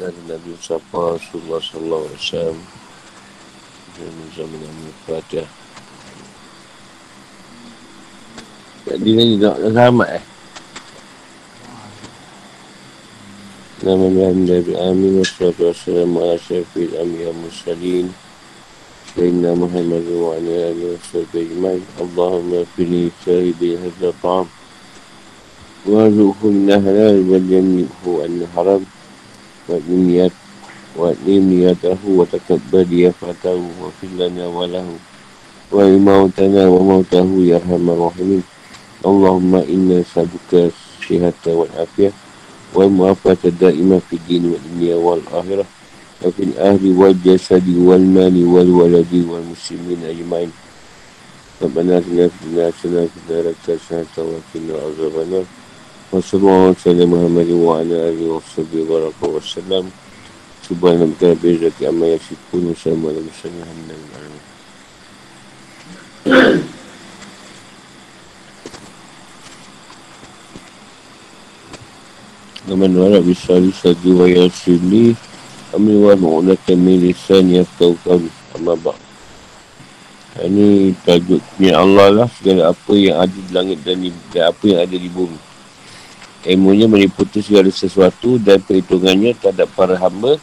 dari Nabi Mustafa Rasulullah Sallallahu Alaihi Wasallam dan zaman yang Fatihah. Jadi ni nak selamat eh. Nama Nabi Amin Wassalatu wassalamu ala syafi'il amiyah mussalin Sayyidina Muhammad wa ala alihi wa sahbihi Allahumma fili syahidi hadha ta'am Warzuqhu min halal wal jannibhu an haram Wa'nimiyat Wa'nimiyatahu wa takabbadi yafatahu Wa fillana walahu Wa imautana wa mautahu ya rahman rahimin. Allahumma inna sabuka sihata wal afiyah Wa mu'afata da'imah fi dini wa dunia wal akhirah Wa fil ahli wal jasadi wal mali wal waladi wal muslimin Wassalamualaikum warahmatullahi wabarakatuh. Wassalamualaikum warahmatullahi wabarakatuh. Subhanallah rabbil izzati amma yasifun wa salamun alal mursalin alhamdulillah. Naman wala bisali sadi wa yasili Amin wa mu'unaka min lisan yaftau kami Amma ba' Ini tajuk punya Allah lah Segala apa yang ada di langit dan, di, dan apa yang ada di bumi ilmunya meliputi segala sesuatu dan perhitungannya terhadap para hamba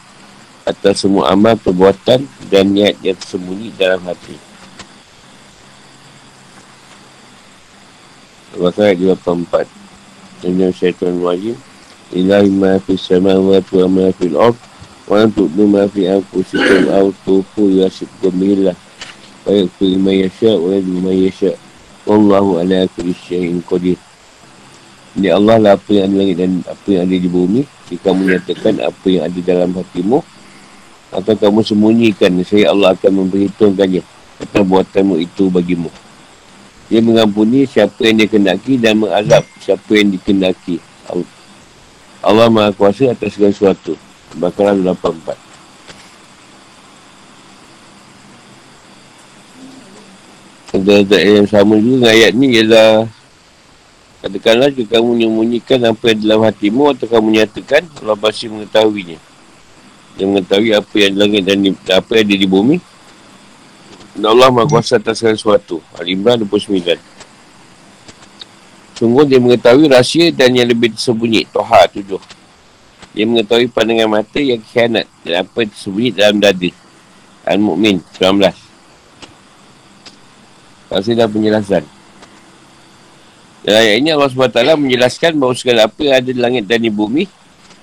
atas semua amal, perbuatan dan niat yang tersembunyi dalam hati. Maka ayat 84 Dengan syaitan wajib Ilahi ma fi samawati wa ma fi al-ard wa antu'nu ma fi anfusikum aw tufu yasibkum billah wa yakfir ma yasha' wa yadu yasha' wallahu ala kulli syai'in qadir ini Allah lah apa yang ada langit dan apa yang ada di bumi. Jika kamu nyatakan apa yang ada dalam hatimu, atau kamu sembunyikan, saya Allah akan memperhitungkannya atas buatanmu itu bagimu. Dia mengampuni siapa yang dia kendaki dan mengazab siapa yang dikendaki. Allah Maha Kuasa atas segala sesuatu. Bakaran 84. Ada-ada yang sama juga dengan ayat ni ialah Katakanlah jika kamu menyembunyikan apa yang dalam hatimu atau kamu nyatakan Allah pasti mengetahuinya. Dia mengetahui apa yang di langit dan apa yang ada di bumi. Dan Allah maha kuasa atas segala sesuatu. Al-Imran 29. Sungguh dia mengetahui rahsia dan yang lebih tersembunyi. Toha 7. Dia mengetahui pandangan mata yang khianat dan apa yang tersembunyi dalam dada. Al-Mu'min 19. Kasih dah penjelasan. Dalam ayat ini Allah SWT menjelaskan bahawa segala apa yang ada di langit dan di bumi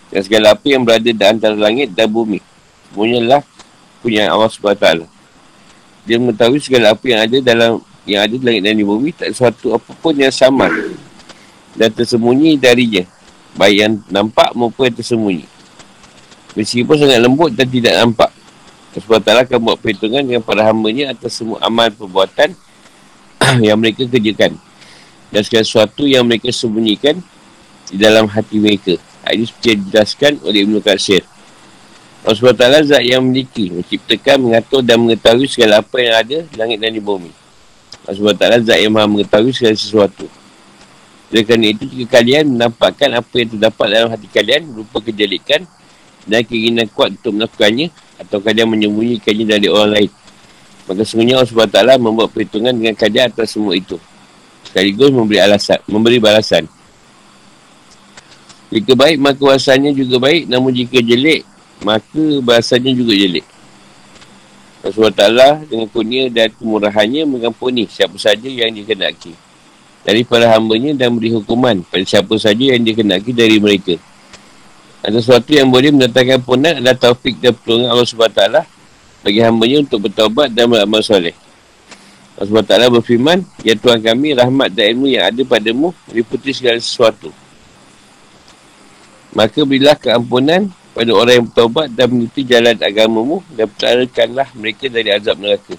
dan segala apa yang berada di antara langit dan bumi semuanya lah punya Allah SWT. Dia mengetahui segala apa yang ada dalam yang ada di langit dan di bumi tak sesuatu apapun yang sama dan tersembunyi darinya baik yang nampak maupun yang tersembunyi. Meskipun sangat lembut dan tidak nampak. Allah SWT akan buat perhitungan dengan para hambanya atas semua amal perbuatan yang mereka kerjakan dan segala sesuatu yang mereka sembunyikan di dalam hati mereka. Ini seperti yang dijelaskan oleh Ibn Qasir. Allah SWT zat yang memiliki, menciptakan, mengatur dan mengetahui segala apa yang ada di langit dan di bumi. Allah SWT zat yang maha mengetahui segala sesuatu. Oleh kerana itu, jika kalian menampakkan apa yang terdapat dalam hati kalian berupa kejelikan dan keinginan kuat untuk melakukannya atau kalian menyembunyikannya dari orang lain. Maka sebenarnya Allah SWT membuat perhitungan dengan kalian atas semua itu sekaligus memberi alasan, memberi balasan. Jika baik, maka balasannya juga baik. Namun jika jelek, maka balasannya juga jelek. Rasulullah dengan kurnia dan kemurahannya mengampuni siapa saja yang dikenaki. Dari para hambanya dan beri hukuman pada siapa saja yang dikenaki dari mereka. Ada sesuatu yang boleh mendatangkan ampunan adalah taufik dan pertolongan Allah SWT bagi hambanya untuk bertaubat dan beramal soleh. Allah SWT berfirman, Ya Tuhan kami, rahmat dan ilmu yang ada padamu, meliputi segala sesuatu. Maka berilah keampunan pada orang yang bertobat dan mengikuti jalan agamamu dan pertarakanlah mereka dari azab neraka.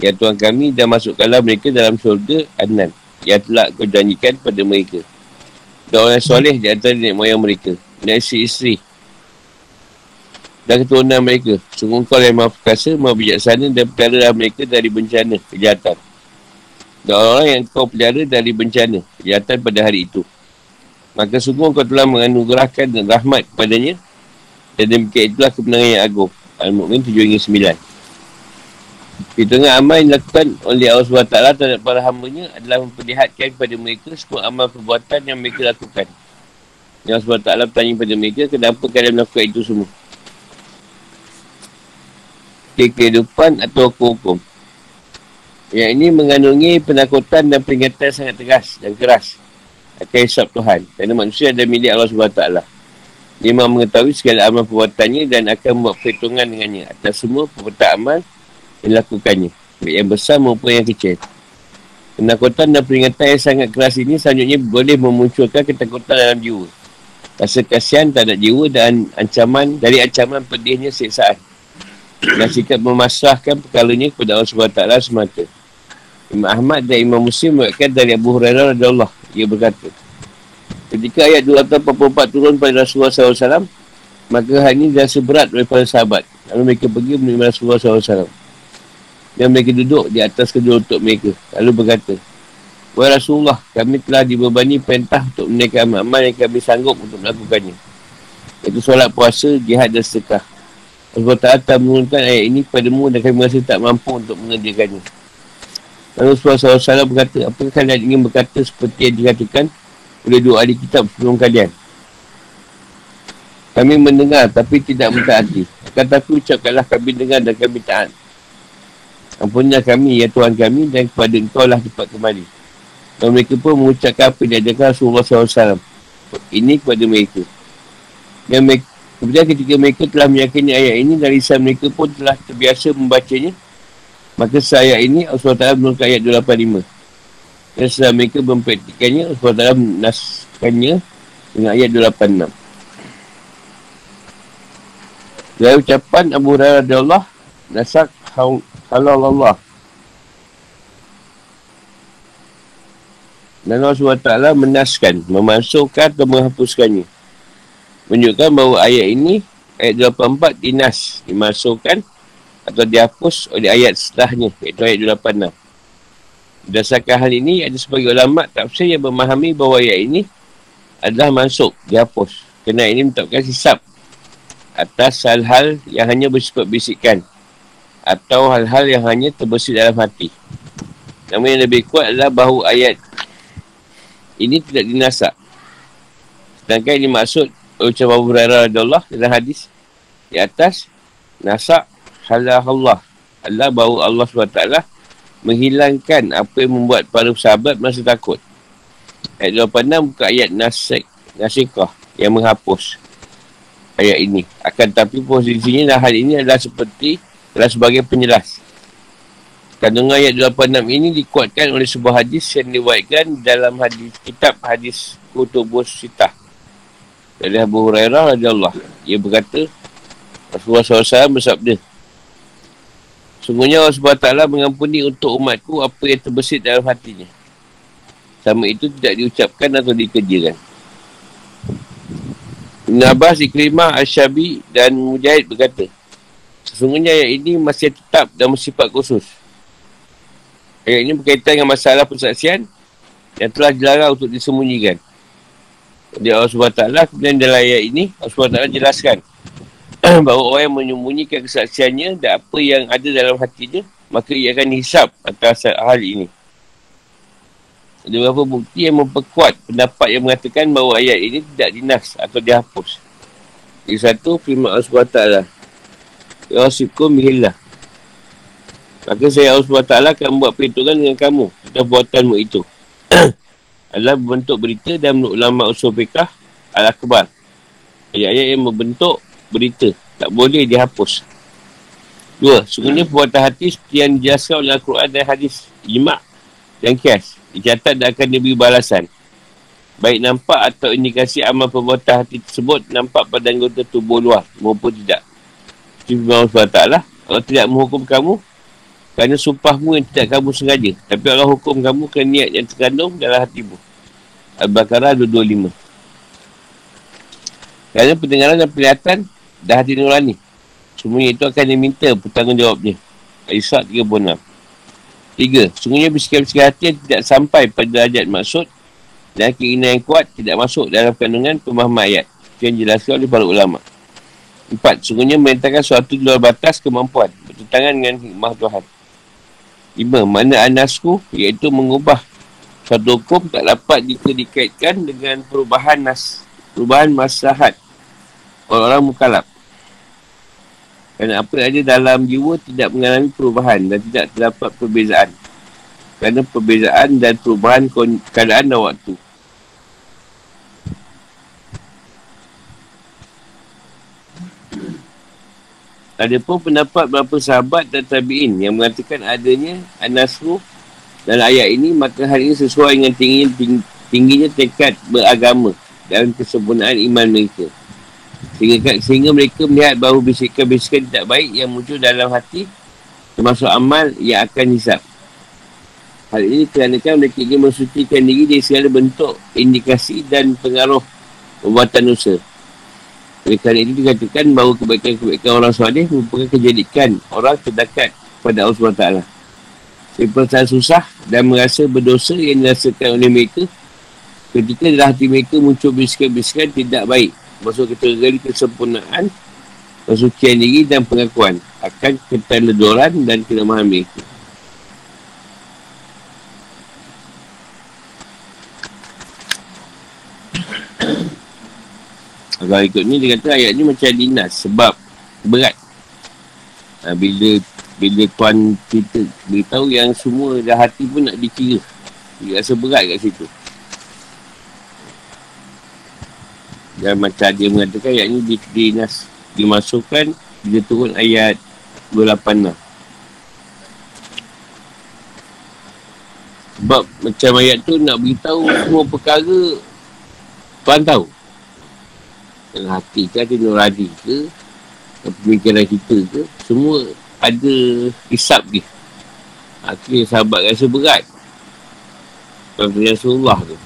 Ya Tuhan kami, dan masukkanlah mereka dalam syurga Anan yang telah kau janjikan pada mereka. Dan orang soleh di antara nenek moyang mereka. Dan isteri-isteri dan keturunan mereka. Sungguh kau yang maha perkasa, maha bijaksana dan pelihara mereka dari bencana, kejahatan. Dan orang yang kau pelihara dari bencana, kejahatan pada hari itu. Maka sungguh kau telah menganugerahkan rahmat kepadanya Dan demikian itulah kebenaran yang agung. Al-Mu'min 7 hingga 9. Perhitungan amal yang dilakukan oleh Allah SWT terhadap para hambanya adalah memperlihatkan kepada mereka semua amal perbuatan yang mereka lakukan. Yang Allah SWT bertanya kepada mereka, kenapa kalian melakukan itu semua? Kehidupan atau hukum-hukum. Yang ini mengandungi penakutan dan peringatan sangat tegas dan keras akan hisap Tuhan. Kerana manusia ada milik Allah SWT. Dia mahu mengetahui segala amal perbuatannya dan akan membuat perhitungan dengannya atas semua perbuatan amal yang dilakukannya. Yang besar maupun yang kecil. Penakutan dan peringatan yang sangat keras ini selanjutnya boleh memunculkan ketakutan dalam jiwa. Rasa kasihan tak ada jiwa dan ancaman dari ancaman pedihnya siksaan. Dan sikap memasrahkan perkalanya kepada Allah SWT semata. Imam Ahmad dan Imam Muslim mengatakan dari Abu Hurairah radhiyallahu ia berkata, ketika ayat 244 turun pada Rasulullah SAW, maka hal ini dah seberat oleh para sahabat. Lalu mereka pergi menerima Rasulullah SAW. Dan mereka duduk di atas kedua untuk mereka. Lalu berkata, Wahai Rasulullah, kami telah dibebani perintah untuk menaikkan amal-amal yang kami sanggup untuk melakukannya. Itu solat puasa, jihad dan sedekah. Allah Ta'ala menurunkan ayat ini kepadamu dan kami merasa tak mampu untuk mengerjakannya. Lalu Rasulullah SAW berkata, apakah kalian ingin berkata seperti yang dikatakan oleh dua ahli kitab sebelum kalian? Kami mendengar tapi tidak mentaati. Akan tapi ucapkanlah kami dengar dan kami taat. Ampunilah kami, ya Tuhan kami dan kepada engkau lah cepat kembali. Dan mereka pun mengucapkan apa yang diajarkan Rasulullah SAW. Ini kepada mereka. Dan mereka, kemudian ketika mereka telah meyakini ayat ini, dari lisan mereka pun telah terbiasa membacanya, Maka saya ini Allah SWT menurunkan ayat 285. Dan setelah mereka mempraktikannya, Allah SWT menaskannya dengan ayat 286. Dari ucapan Abu Hurairah Allah, nasak halal Allah. Dan Allah SWT menaskan, memasukkan atau menghapuskannya. Menunjukkan bahawa ayat ini, ayat 84 dinas, dimasukkan atau dihapus oleh ayat setelahnya iaitu ayat 286 berdasarkan hal ini ada sebagai ulama tafsir yang memahami bahawa ayat ini adalah masuk dihapus. Kerana ini menetapkan hisap atas hal-hal yang hanya bersifat bisikan atau hal-hal yang hanya terbesit dalam hati. Namun yang lebih kuat adalah bahawa ayat ini tidak dinasak. Sedangkan ini maksud ucapan Abu Hurairah dalam hadis di atas nasak halah Allah. Allah bahawa Allah SWT menghilangkan apa yang membuat para sahabat merasa takut. Ayat 86 buka ayat nasik, nasikah yang menghapus ayat ini. Akan tapi posisinya dan hal ini adalah seperti adalah sebagai penjelas. Kandungan ayat 86 ini dikuatkan oleh sebuah hadis yang diwaikan dalam hadis kitab hadis Kutubus Sitah. Dari Abu Hurairah radhiyallahu Ia berkata Rasulullah SAW bersabda Sungguhnya Allah SWT mengampuni untuk umatku apa yang terbesit dalam hatinya. Sama itu tidak diucapkan atau dikerjakan. Ibn Abbas, Ikrimah, Asyabi dan Mujahid berkata, Sesungguhnya ayat ini masih tetap dan bersifat khusus. Ayat ini berkaitan dengan masalah persaksian yang telah dilarang untuk disembunyikan. Jadi Allah SWT, kemudian dalam ayat ini, Allah SWT jelaskan bahawa orang yang menyembunyikan kesaksiannya dan apa yang ada dalam hatinya, maka ia akan dihisap atas hal ini. Ada beberapa bukti yang memperkuat pendapat yang mengatakan bahawa ayat ini tidak dinas atau dihapus. Yang satu, firman Allah SWT. Ya Rasikum bihillah. Maka saya Allah SWT akan buat perhitungan dengan kamu atas buatanmu itu. adalah berbentuk berita dan menurut ulama usul fiqah al-akbar. Ayat-ayat yang membentuk berita. Tak boleh dihapus. Dua, sungguhnya perbuatan hati yang dijelaskan oleh Al-Quran dan hadis imak dan kias. Dicatat dan akan diberi balasan. Baik nampak atau indikasi amal perbuatan hati tersebut nampak pada anggota tubuh luar maupun tidak. Jadi Allah SWT Allah tidak menghukum kamu kerana sumpahmu yang tidak kamu sengaja. Tapi Allah hukum kamu kerana niat yang terkandung dalam hatimu. Al-Baqarah 225. Kerana pendengaran dan penglihatan dah hati nurani. Semuanya itu akan diminta bertanggungjawabnya. Isra' 36. Tiga, sungguhnya bisikan-bisikan hati yang tidak sampai pada derajat maksud dan keinginan yang kuat tidak masuk dalam kandungan pemahaman ayat. Itu yang dijelaskan oleh para ulama. Empat, sungguhnya merintahkan suatu luar batas kemampuan. Bertentangan dengan hikmah Tuhan. Lima, mana anasku, iaitu mengubah suatu hukum tak dapat jika dikaitkan dengan perubahan nas, perubahan masahat orang-orang mukalab. Kerana apa ada dalam jiwa tidak mengalami perubahan dan tidak terdapat perbezaan. Kerana perbezaan dan perubahan keadaan dan waktu. Ada pun pendapat beberapa sahabat dan tabi'in yang mengatakan adanya Anasru dalam ayat ini maka hal ini sesuai dengan tingginya, tingginya tekad beragama dan kesempurnaan iman mereka. Sehingga, sehingga mereka melihat bahawa bisikan-bisikan tidak baik yang muncul dalam hati termasuk amal yang akan hisap. Hal ini kerana mereka ingin mensucikan diri dari segala bentuk indikasi dan pengaruh perbuatan usaha. Oleh kerana itu dikatakan bahawa kebaikan-kebaikan orang soleh merupakan kejadikan orang terdekat kepada Allah SWT. Seperti susah dan merasa berdosa yang dirasakan oleh mereka ketika dalam hati mereka muncul bisikan-bisikan tidak baik. Maksud kategori kesempurnaan, kesucian diri dan pengakuan akan keteledoran dan kelemahan mereka. Kalau ikut ni dia kata ayat ni macam dinas sebab berat. Ha, bila bila tuan kita beritahu yang semua dah hati pun nak dikira. Dia rasa berat kat situ. Dan macam dia mengatakan ayat ni di, dinas dimasukkan dia turun ayat 28 lah. Sebab macam ayat tu nak beritahu semua perkara Tuan tahu dalam hati ke ada nuradi ke pemikiran kita ke semua ada hisap dia. Akhirnya sahabat rasa berat. Tuan Rasulullah tu.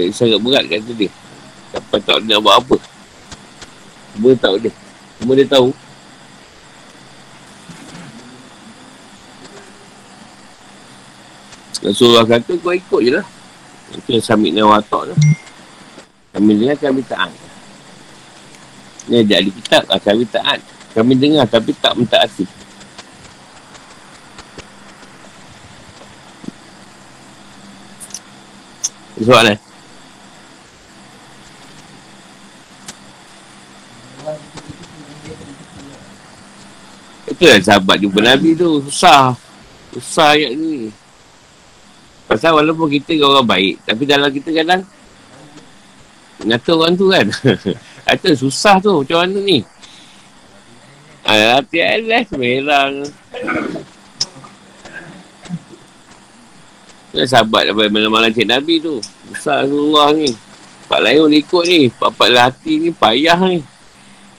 Eh, sangat berat kata dia. Sampai tak nak buat apa. Semua tahu dia. Semua dia tahu. Rasulullah kata kau ikut je lah. Itu yang samit dengan watak tu kami dengar kami taat. Ni ada ahli kitab lah kami taat. Kami dengar tapi tak mentaati. Soalan. Itu lah sahabat jumpa Nabi tu. Susah. Susah ayat ni. Pasal walaupun kita orang baik. Tapi dalam kita kadang Ngata orang tu kan Kata susah tu macam mana ni? Hati Allah semerang Ya sahabat dapat malam-malam Cik Nabi tu. Susah Rasulullah ni. Pak lain boleh ikut ni. Papat lah hati ni payah ni.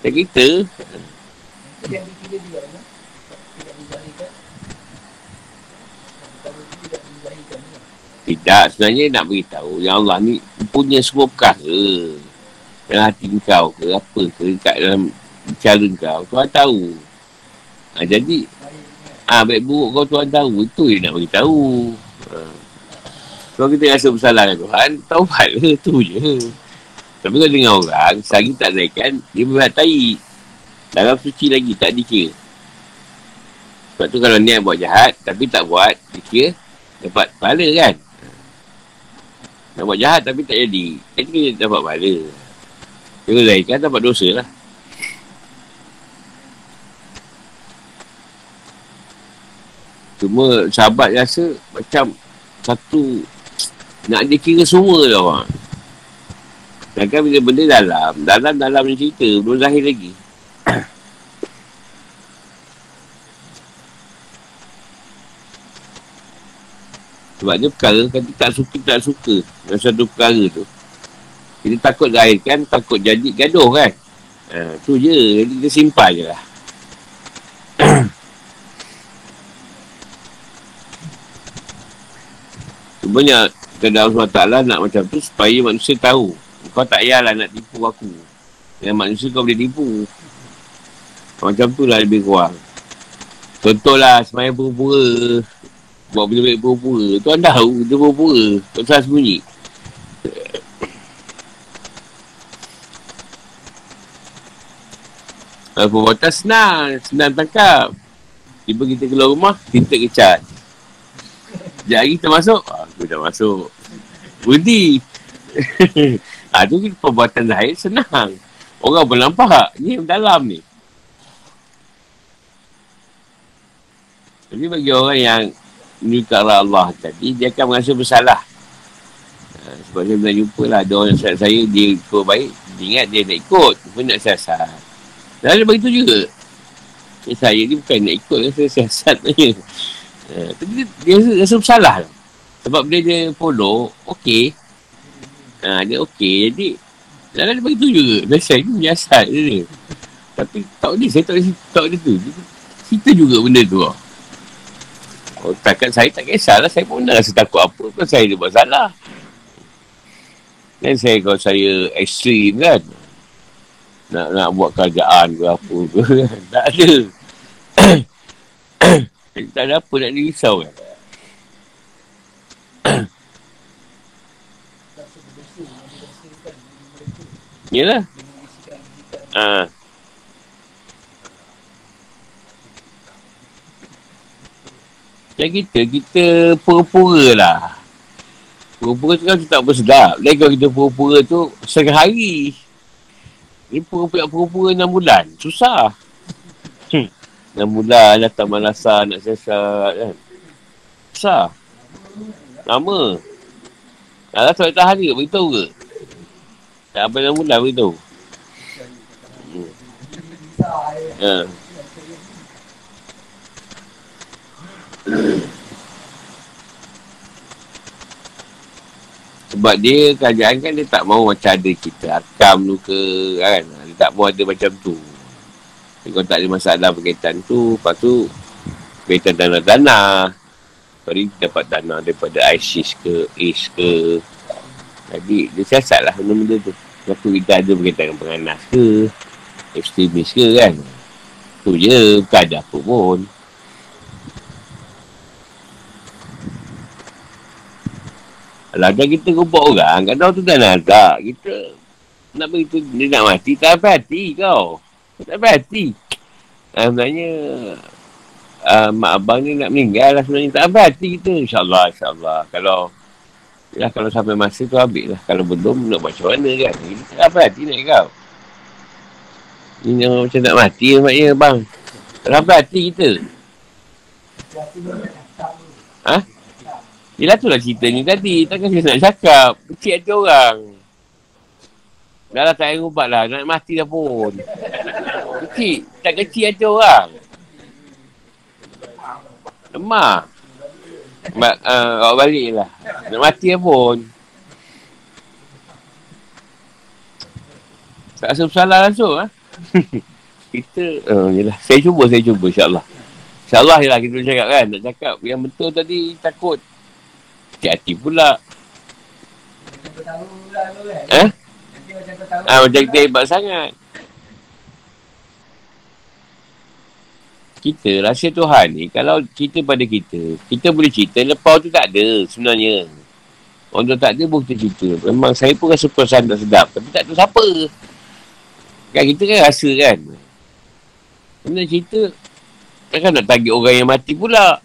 Tak kita. Tidak, sebenarnya nak beritahu. Yang Allah ni punya semua perkara dalam hati kau ke apa ke kat dalam cara kau, Tuhan tahu. Ha, jadi, ah ha, baik buruk kau Tuhan tahu, itu yang nak beritahu. Ha. Kalau kita rasa bersalah dengan Tuhan, tahu hal tu je. Tapi kalau dengar orang, sehari tak naikkan, dia berhatai. Dalam suci lagi, tak dikira. Sebab tu kalau niat buat jahat, tapi tak buat, dikira, dapat pahala kan? Nak buat jahat tapi tak jadi. Kita dapat pahala. Dia lain kan dapat dosa lah. Cuma sahabat rasa macam satu nak dikira semua lah orang. Dan kan bila benda dalam, dalam-dalam ni cerita, belum lahir lagi. Sebab dia perkara kata tak suka tak suka Dengan satu perkara tu Kita takut lahirkan Takut jadi gaduh kan? Ha, Tu je. Jadi kita simpan je lah. Sebenarnya Kata Allah SWT nak macam tu Supaya manusia tahu. Kau tak payahlah nak tipu aku. Yang manusia kau boleh tipu. Macam tu lah lebih kurang. Contohlah Semayang pura-pura Buat benda baik pura-pura. Tuan tahu dia pura-pura. Tuan sembunyi. Perbuatan senang. Senang tangkap. Tiba kita keluar rumah, kita kecat. Sekejap lagi kita masuk. Ah, aku dah masuk. Berhenti. ha, tu perbuatan zahir senang. Orang pun nampak. Ni dalam ni. Jadi bagi orang yang menyuka Allah tadi, dia akan merasa bersalah. Ha, sebab saya pernah jumpa lah, ada orang yang saya, dia ikut baik, dia ingat dia nak ikut, pun nak siasat. Dan ada begitu juga. Eh, saya ni bukan nak ikut, saya siasat saja. Ha, tapi dia, dia rasa, rasa bersalah. Sebab bila dia follow, okey. Ha, dia okey, jadi dan ada begitu juga. Biasa ni biasa je. Tapi tak boleh, saya tak boleh tak boleh tu. Kita juga benda tu lah. Oh, takkan saya tak kisahlah. Saya pun dah rasa takut apa. Kan saya dia buat salah. Dan saya kalau saya ekstrim kan. Nak nak buat kerajaan ke apa ke. tak ada. tak ada apa nak risau kan. Yalah. Ha. Macam kita, kita pura-pura lah. Pura-pura tu kan kita tak bersedap. Lagi kalau kita pura-pura tu setengah hari. Ni pura-pura enam bulan. Susah. Hmm. Enam bulan datang malasan nak siasat kan. Susah. Lama. Alah tak tahan ke? Beritahu ke? Tak apa enam bulan beritahu. Hmm. Ha. Sebab dia kerajaan kan dia tak mahu macam ada kita akam tu ke kan. Dia tak mahu ada macam tu. Kalau tak ada masalah berkaitan tu, lepas tu berkaitan dana-dana. Lepas dapat dana daripada ISIS ke, ACE ke. Jadi dia siasat lah benda-benda tu. Kenapa kita ada berkaitan dengan penganas ke, ekstremis ke kan. Tu je, bukan ada apa pun. Lagak kita rupak orang, kadang tu dah nazak. Kita nak begitu, dia nak mati, tak apa hati kau. Tak apa hati. Ha, sebenarnya, uh, mak abang ni nak meninggal lah sebenarnya. Tak apa hati kita, insyaAllah, insyaAllah. Kalau, ya, kalau sampai masa tu habis lah. Kalau belum, nak buat macam mana kan. Kita tak apa hati nak kau. Ini macam nak mati maknanya bang. Tak apa hati kita. Ha? Yelah tu lah cerita ni tadi. Takkan saya nak cakap. Kecil hati orang. Dah lah tak payah ubat lah. Nak mati dah pun. Kecil. Tak kecil hati orang. Lemah. Mak, uh, awak balik lah. Nak mati dah pun. Tak rasa bersalah langsung ha? kita, uh, yelah. Saya cuba, saya cuba insyaAllah. InsyaAllah je lah kita cakap kan. Nak cakap yang betul tadi takut sakit hati pula. Eh? Ah, macam kita hebat sangat. Kita, rahsia Tuhan ni, kalau cerita pada kita, kita boleh cerita, lepas tu tak ada sebenarnya. Orang tu tak ada pun kita cerita. Memang saya pun rasa perasaan tak sedap. Tapi tak tahu siapa. Kan kita kan rasa kan. Sebenarnya cerita, kan nak tagih orang yang mati pula.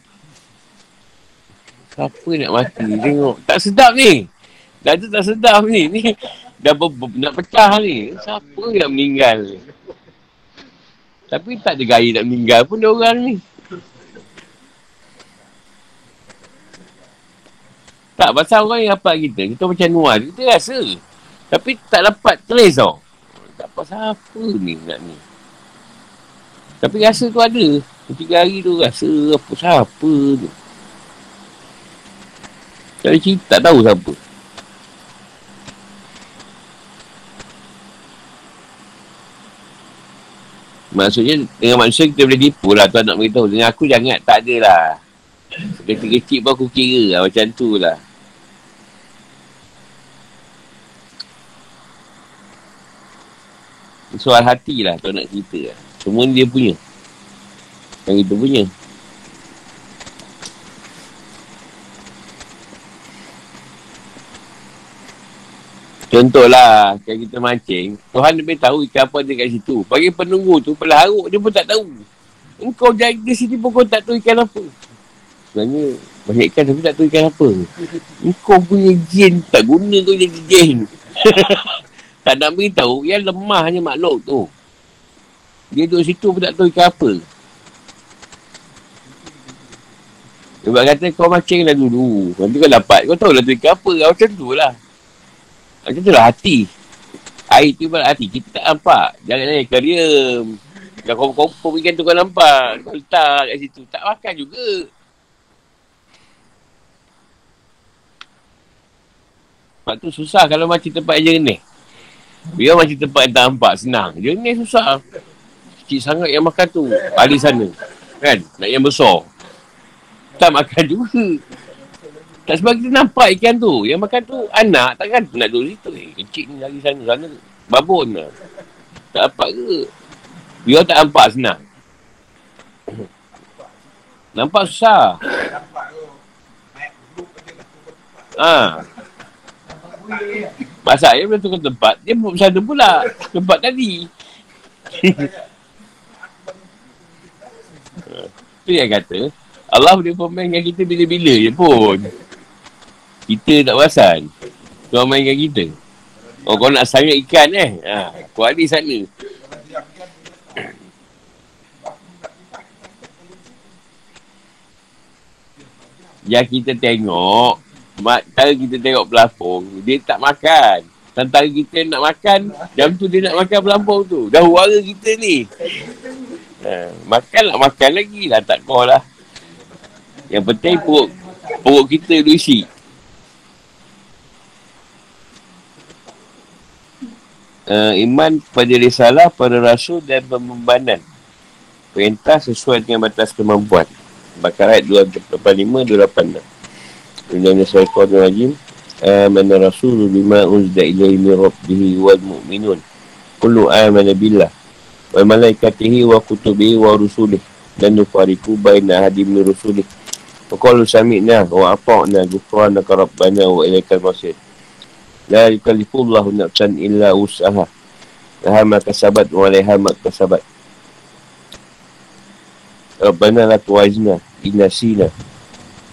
Siapa nak mati? Tengok. Tak sedap ni. Dah tu tak sedap ni. Ni dah ber, ber, nak pecah ni. Siapa yang meninggal ni? Tapi tak ada gaya nak meninggal pun dia orang ni. Tak, pasal orang yang rapat kita, kita macam nuan. Kita rasa. Tapi tak dapat trace tau. Tak apa siapa ni nak ni. Tapi rasa tu ada. Tiga hari tu rasa apa siapa tu. Tak ada cerita, tak tahu siapa. Maksudnya dengan manusia kita boleh tipu lah tuan nak beritahu. Dengan aku jangan, tak ada lah. Kecil-kecil pun aku kira lah macam tu lah. Soal hati lah tuan nak cerita lah. Semua ni dia punya. Yang kita punya. Contohlah, kalau kita mancing, Tuhan lebih tahu ikan apa ada kat situ. Bagi penunggu tu, pelaruk dia pun tak tahu. Engkau jaga sini pun kau tak tahu ikan apa. Sebenarnya, banyak ikan tapi tak tahu ikan apa. Engkau punya jin, tak guna kau jadi jin. tak nak beritahu, yang lemahnya makhluk tu. Dia duduk situ pun tak tahu ikan apa. Sebab kata kau mancing lah dulu. Nanti kau dapat. Kau tahu lah tu ikan apa. Macam tu lah. Macam tu lah hati. Air tu ibarat hati. Kita tak nampak. Jangan nanya karium. Dah kompor-kompor ikan tu kau nampak. Kau letak kat situ. Tak makan juga. Sebab tu susah kalau macam tempat jernih. Biar macam tempat yang tak nampak. Senang. Jernih susah. Kecil sangat yang makan tu. Ahli sana. Kan? Nak yang besar. Tak makan juga. Tak sebab kita nampak ikan tu. Yang makan tu anak takkan nak duduk situ. Eh, kecil ni lagi sana. Sana babon lah. Tak dapat ke? Biar tak nampak senang. Nampak susah. Ha. Masa dia boleh tukar tempat, dia pun sana pula. Tempat tadi. Itu yang kata, Allah boleh pemainkan kita bila-bila je pun. Kita tak perasan. Kau mainkan kita. Oh, kau nak sangat ikan eh. Ha, kau ada sana. Yang kita tengok, tentara kita tengok pelampung, dia tak makan. Tentara kita nak makan, jam tu dia nak makan pelampung tu. Dah warga kita ni. Ha, makan lah, makan lagi lah. Tak kau lah. Yang penting perut, perut kita dulu isi. Uh, iman pada risalah, para rasul dan pembebanan. Perintah sesuai dengan batas kemampuan. Bakar ayat 285-286. Bina Syaitan Rajim. Amana Rasul bima uzda ilaihi min rabbihi wal mu'minun. Kullu amana billah. Wa malaikatihi wa kutubihi wa rusulih. Dan nufariku baina hadim min rusulih. Wa qalu sami'na wa ata'na gufranaka rabbana wa ilaikal masir. La yukallifullahu nafsan illa usaha. Laha ma kasabat wa alaiha ma kasabat. Rabbana la tuwazna inasina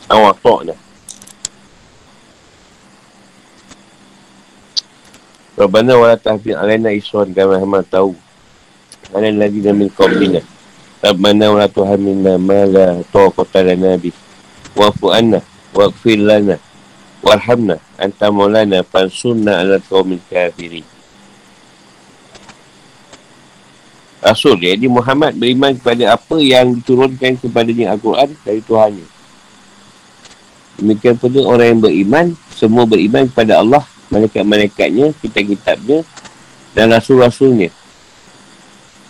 aw ata'na. Rabbana wa la tahfid alaina iswan kama hama tahu. Ala alladhina min qablina. Rabbana wa la tuhamilna ma la taqata lana bi. Wa'fu anna wa'fir lana warhamna anta maulana fansunna ala qaumil kafirin Rasul jadi Muhammad beriman kepada apa yang diturunkan kepada dia Al-Quran dari Tuhannya. Demikian pula orang yang beriman, semua beriman kepada Allah, malaikat-malaikatnya, kitab-kitabnya dan rasul-rasulnya.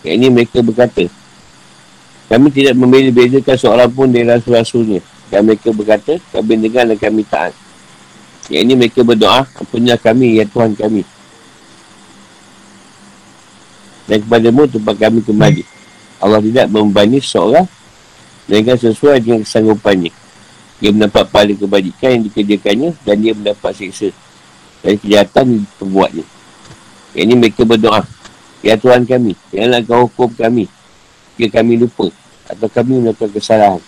Yang ini mereka berkata, kami tidak membeza-bezakan seorang pun dari rasul-rasulnya. Dan mereka berkata, kami dengar dan kami taat. Yang ini mereka berdoa, Ampunilah kami, ya Tuhan kami. Dan kepadamu tempat kami kembali. Allah tidak membebani seorang dengan sesuai dengan kesanggupannya. Dia mendapat pahala kebajikan yang dikerjakannya dan dia mendapat siksa dari kejahatan yang diperbuatnya. Yang ini mereka berdoa. Ya Tuhan kami, janganlah kau hukum kami. Jika kami lupa atau kami melakukan kesalahan.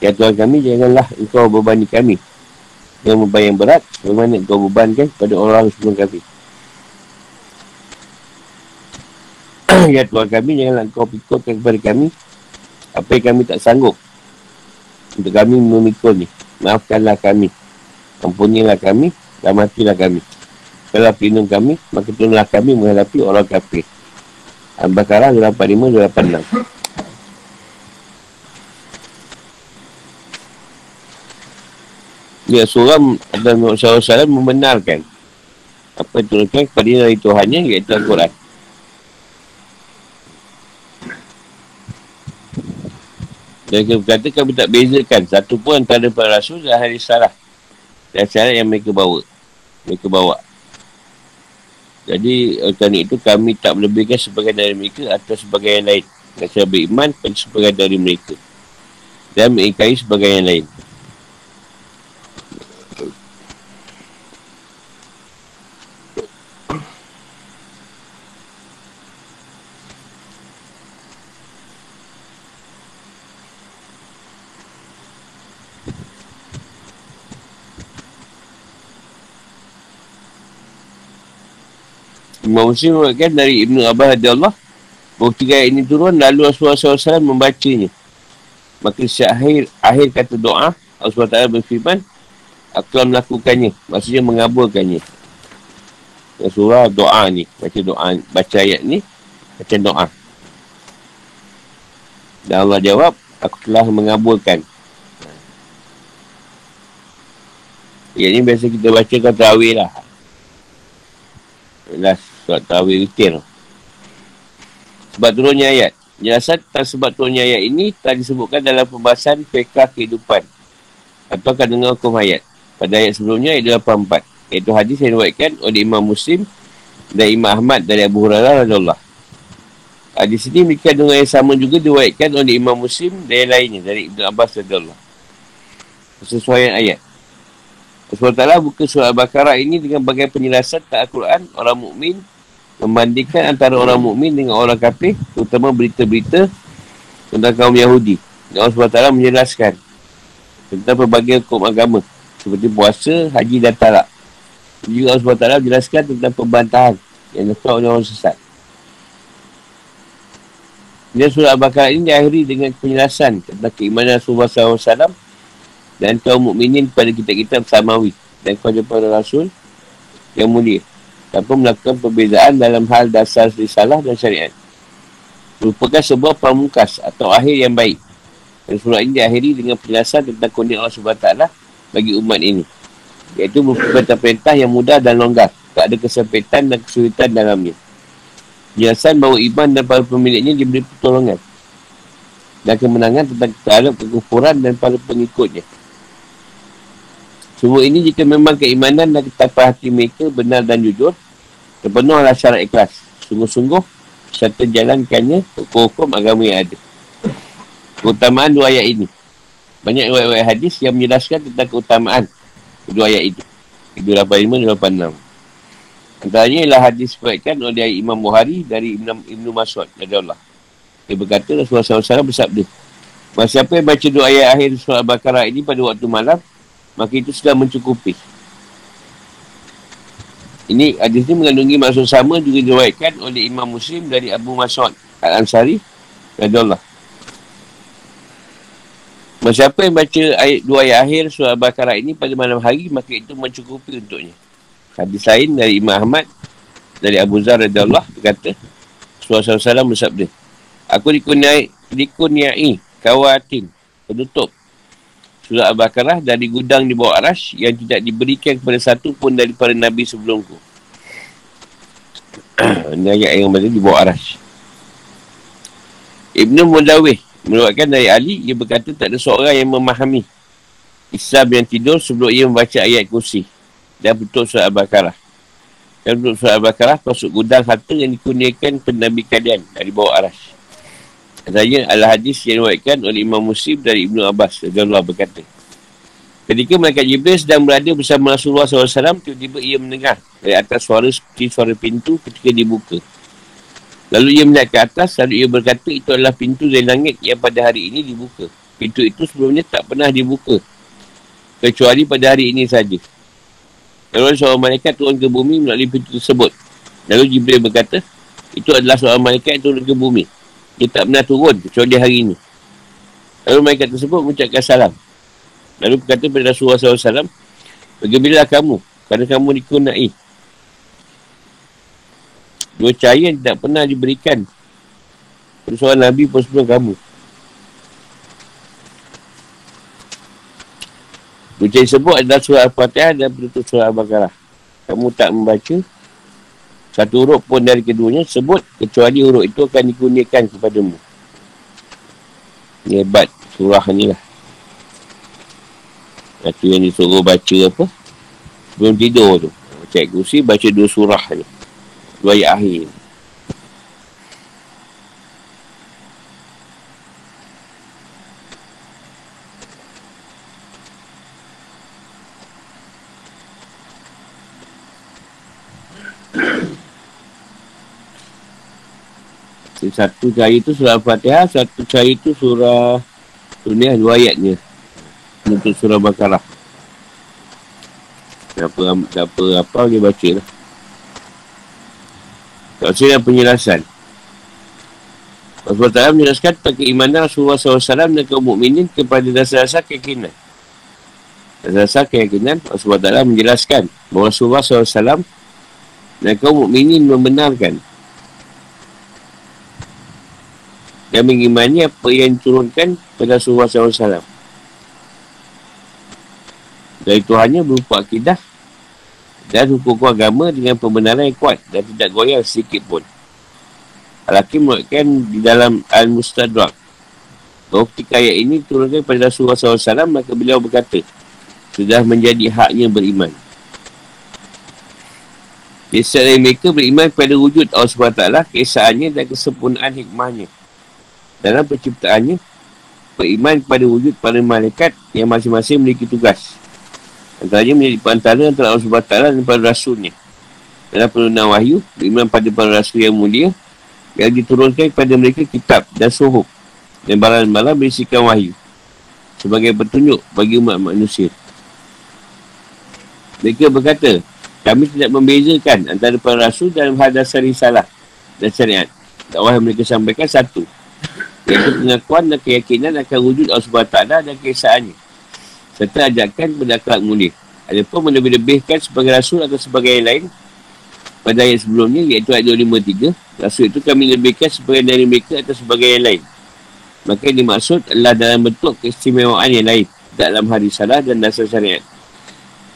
Ya Tuhan kami, janganlah engkau berbani kami dengan beban yang berat bagaimana kau bebankan pada orang sebelum kami? Ya Tuhan kami janganlah kau pikulkan kepada kami apa yang kami tak sanggup. Untuk kami memikul ni maafkanlah kami. Ampunilah kami dan matilah kami. Kalau pelindung kami maka tolonglah kami menghadapi orang kafir. Al-Baqarah 85-86 Ya seorang dan Rasulullah membenarkan apa yang turunkan kepada dari Tuhannya iaitu Al-Quran. Dan kita berkata kami tak bezakan satu pun antara para rasul dan hari salah. Dan syarat yang mereka bawa. Mereka bawa. Jadi, kerana itu kami tak melebihkan sebagian dari mereka atau sebagian yang lain. Dan saya beriman pada sebagian dari mereka. Dan mengingkari sebagian yang lain. Imam Muslim mengatakan dari Ibn Abbas Allah bahawa ayat ini turun lalu Rasulullah SAW membacanya. Maka akhir, akhir kata doa Rasulullah SWT berfirman aku telah melakukannya. Maksudnya mengabulkannya. Rasulullah doa ni. Baca doa, baca ayat ni. Baca doa. Dan Allah jawab, aku telah mengabulkan. Ayat ni biasa kita baca kata tarawih lah. Last surat tarawih rutin. Sebab turunnya ayat. Jelasan tentang sebab turunnya ayat ini telah disebutkan dalam pembahasan pekah kehidupan. Atau kandungan hukum ayat. Pada ayat sebelumnya, ayat 84. Iaitu hadis yang diwakilkan oleh Imam Muslim dan Imam Ahmad dari Abu Hurairah radhiyallahu Hadis ini memiliki kandungan yang sama juga diwakilkan oleh Imam Muslim dan yang lainnya dari Ibn Abbas radhiyallahu Sesuai ayat. Ta'ala buka surah Al-Baqarah ini dengan bagian penjelasan tak Al-Quran orang mukmin membandingkan antara orang mukmin dengan orang kafir terutama berita-berita tentang kaum Yahudi. Dan Allah Ta'ala menjelaskan tentang pelbagai hukum agama seperti puasa, haji dan talak. Juga Allah Ta'ala menjelaskan tentang pembantahan yang dilakukan oleh orang sesat. Dan surah Al-Baqarah ini diakhiri dengan penjelasan tentang keimanan Rasulullah SAW dan kaum mukminin pada kitab-kitab samawi dan kepada rasul yang mulia tanpa melakukan perbezaan dalam hal dasar risalah dan syariat. Merupakan sebuah pamungkas atau akhir yang baik. Dan surah ini diakhiri dengan penjelasan tentang kondisi Allah SWT bagi umat ini. Iaitu merupakan perintah yang mudah dan longgar. Tak ada kesempitan dan kesulitan dalamnya. Penjelasan bahawa iman dan para pemiliknya diberi pertolongan dan kemenangan tentang kekufuran dan para pengikutnya semua ini jika memang keimanan dan ketapan hati mereka benar dan jujur, terpenuhlah syarat ikhlas. Sungguh-sungguh, serta jalankannya hukum-hukum agama yang ada. Keutamaan dua ayat ini. Banyak ayat-ayat hadis yang menjelaskan tentang keutamaan dua ayat itu. 285 dan 286. Antaranya ialah hadis sebutkan oleh Imam Buhari dari Ibn, Ibn Masud. Dari Allah. Dia berkata Rasulullah SAW bersabda. Masa siapa yang baca dua ayat akhir surah Al-Baqarah ini pada waktu malam, maka itu sudah mencukupi. Ini hadis ini mengandungi maksud sama juga diriwayatkan oleh Imam Muslim dari Abu Mas'ud Al-Ansari radhiyallahu Siapa yang baca ayat dua ayat akhir surah Al-Baqarah ini pada malam hari maka itu mencukupi untuknya. Hadis lain dari Imam Ahmad dari Abu Zar radhiyallahu berkata Rasulullah SAW bersabda Aku dikuniai, dikuniai kawatin penutup surah Al-Baqarah dari gudang di bawah arash yang tidak diberikan kepada satu pun daripada Nabi sebelumku. Ini ayat yang berada di bawah arash. Ibn Mudawih meruatkan dari Ali, ia berkata tak ada seorang yang memahami Islam yang tidur sebelum ia membaca ayat kursi dan bentuk surah Al-Baqarah. Dan bentuk surah Al-Baqarah masuk gudang harta yang dikurniakan penabi kalian dari bawah arash. Katanya adalah hadis yang diwakilkan oleh Imam Muslim dari Ibnu Abbas. Allah berkata. Ketika mereka Jibril sedang berada bersama Rasulullah SAW, tiba-tiba ia mendengar dari atas suara seperti suara pintu ketika dibuka. Lalu ia melihat ke atas, lalu ia berkata itu adalah pintu dari langit yang pada hari ini dibuka. Pintu itu sebelumnya tak pernah dibuka. Kecuali pada hari ini saja. Lalu seorang malaikat turun ke bumi melalui pintu tersebut. Lalu Jibril berkata, itu adalah seorang malaikat yang turun ke bumi. Dia tak pernah turun kecuali hari ini. Lalu mereka tersebut mengucapkan salam. Lalu berkata kepada Rasulullah SAW, Bergembiralah kamu kerana kamu dikunai. Dua cahaya yang tidak pernah diberikan seorang Nabi pun sebelum kamu. Dua cahaya sebut adalah surah Al-Fatihah dan penutup surah Al-Baqarah. Kamu tak membaca satu huruf pun dari keduanya sebut kecuali huruf itu akan dikuniakan kepadamu. Hebat surah ni lah. Satu yang disuruh baca apa? Sebelum tidur tu. Cikgu si baca dua surah ni. Dua ayat akhir. Satu cahaya tu surah Al-Fatihah, satu cahaya tu surah dunia dua ayatnya. Untuk surah Bakarah. Siapa, siapa apa dia baca lah. Maksudnya penjelasan. Allah Ta'ala menjelaskan tentang keimanan Rasulullah SAW dan kaum mukminin kepada dasar-dasar keyakinan. Dasar-dasar keyakinan Rasulullah Ta'ala menjelaskan bahawa Rasulullah SAW dan kaum mukminin membenarkan dan mengimani apa yang diturunkan pada Rasulullah SAW. Dan itu hanya berupa akidah dan hukum agama dengan pembenaran yang kuat dan tidak goyang sedikit pun. Al-Hakim menurutkan di dalam Al-Mustadrak. Bahawa ketika ayat ini turunkan kepada Rasulullah SAW, maka beliau berkata, sudah menjadi haknya beriman. Kisah dari mereka beriman kepada wujud Allah SWT, kesahannya dan kesempurnaan hikmahnya. Dalam penciptaannya, beriman kepada wujud para malaikat yang masing-masing memiliki tugas. Antaranya menjadi perantara antara Allah SWT dan para rasulnya. Dalam penurunan wahyu, beriman pada para rasul yang mulia, yang diturunkan kepada mereka kitab dan suhub dan barang-barang berisikan wahyu sebagai petunjuk bagi umat manusia. Mereka berkata, kami tidak membezakan antara para rasul dalam hal dasar risalah dan syariat. Dakwah yang mereka sampaikan satu. Iaitu pengakuan dan keyakinan akan wujud Allah SWT dan kesahannya. Serta ajakan akhlak mulia. Ada pun melebih-lebihkan sebagai rasul atau sebagai yang lain pada ayat sebelumnya iaitu ayat 253 Rasul itu kami lebihkan sebagai dari mereka atau sebagai yang lain Maka yang dimaksud adalah dalam bentuk keistimewaan yang lain Dalam hari salah dan dasar syariat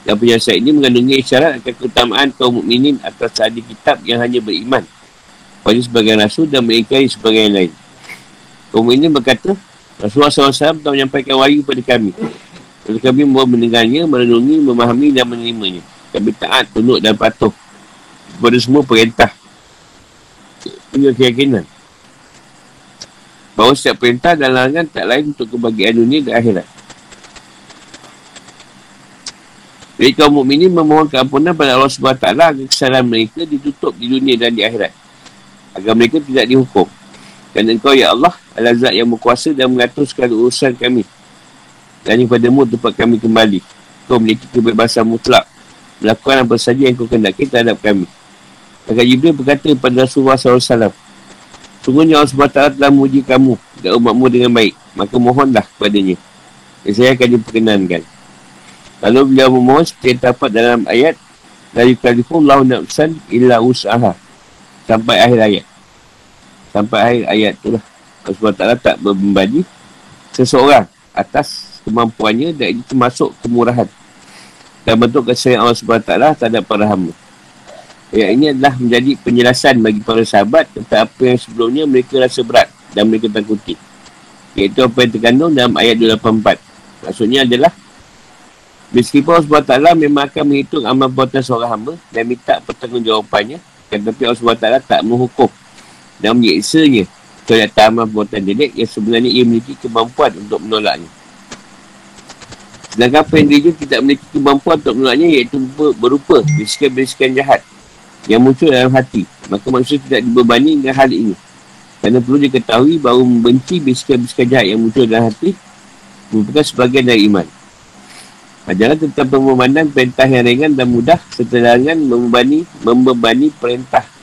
Dan penjelasan ini mengandungi isyarat akan keutamaan kaum mukminin atas ahli kitab yang hanya beriman pada sebagai rasul dan mengingkari sebagai yang lain Kaum mukminin berkata Rasulullah SAW telah menyampaikan wahyu kepada kami. Lalu kami mahu mendengarnya, merenungi, memahami dan menerimanya. Kami taat, tunduk dan patuh kepada semua perintah. Punya keyakinan. Bahawa setiap perintah dan larangan tak lain untuk kebahagiaan dunia dan akhirat. Jadi kaum mukminin memohon keampunan pada Allah SWT agar kesalahan mereka ditutup di dunia dan di akhirat. Agar mereka tidak dihukum dan engkau ya Allah adalah zat yang berkuasa dan mengatur segala urusan kami. Dan yang padamu tempat kami kembali kau memiliki kebebasan mutlak melakukan apa saja yang kau kendaki terhadap kami. Maka Jibril berkata kepada Rasulullah SAW Sungguhnya Allah SWT telah menguji kamu dan umatmu dengan baik. Maka mohonlah kepadanya Dan saya akan diperkenankan. Lalu beliau memohon seperti yang terdapat dalam ayat Dari kalifullah nafsan illa usaha Sampai akhir ayat Sampai akhir ayat itulah Allah SWT tak membebani Seseorang atas kemampuannya Dan itu termasuk kemurahan Dan bentuk kesayang Allah SWT terhadap para hamba Ayat ini adalah menjadi penjelasan bagi para sahabat tentang apa yang sebelumnya mereka rasa berat dan mereka takuti. Iaitu apa yang terkandung dalam ayat 284. Maksudnya adalah Meskipun Allah SWT memang akan menghitung amal perbuatan seorang hamba dan minta pertanggungjawabannya tetapi Allah SWT tak menghukum dan menyiksanya terhadap amal perbuatan jelek yang sebenarnya ia memiliki kemampuan untuk menolaknya. Sedangkan dia tidak memiliki kemampuan untuk menolaknya iaitu berupa bisikan-bisikan jahat yang muncul dalam hati. Maka manusia tidak dibebani dengan hal ini. Kerana perlu diketahui bahawa membenci bisikan-bisikan jahat yang muncul dalam hati merupakan sebagian dari iman. Jangan tetap memandang perintah yang ringan dan mudah serta jangan membebani, membebani perintah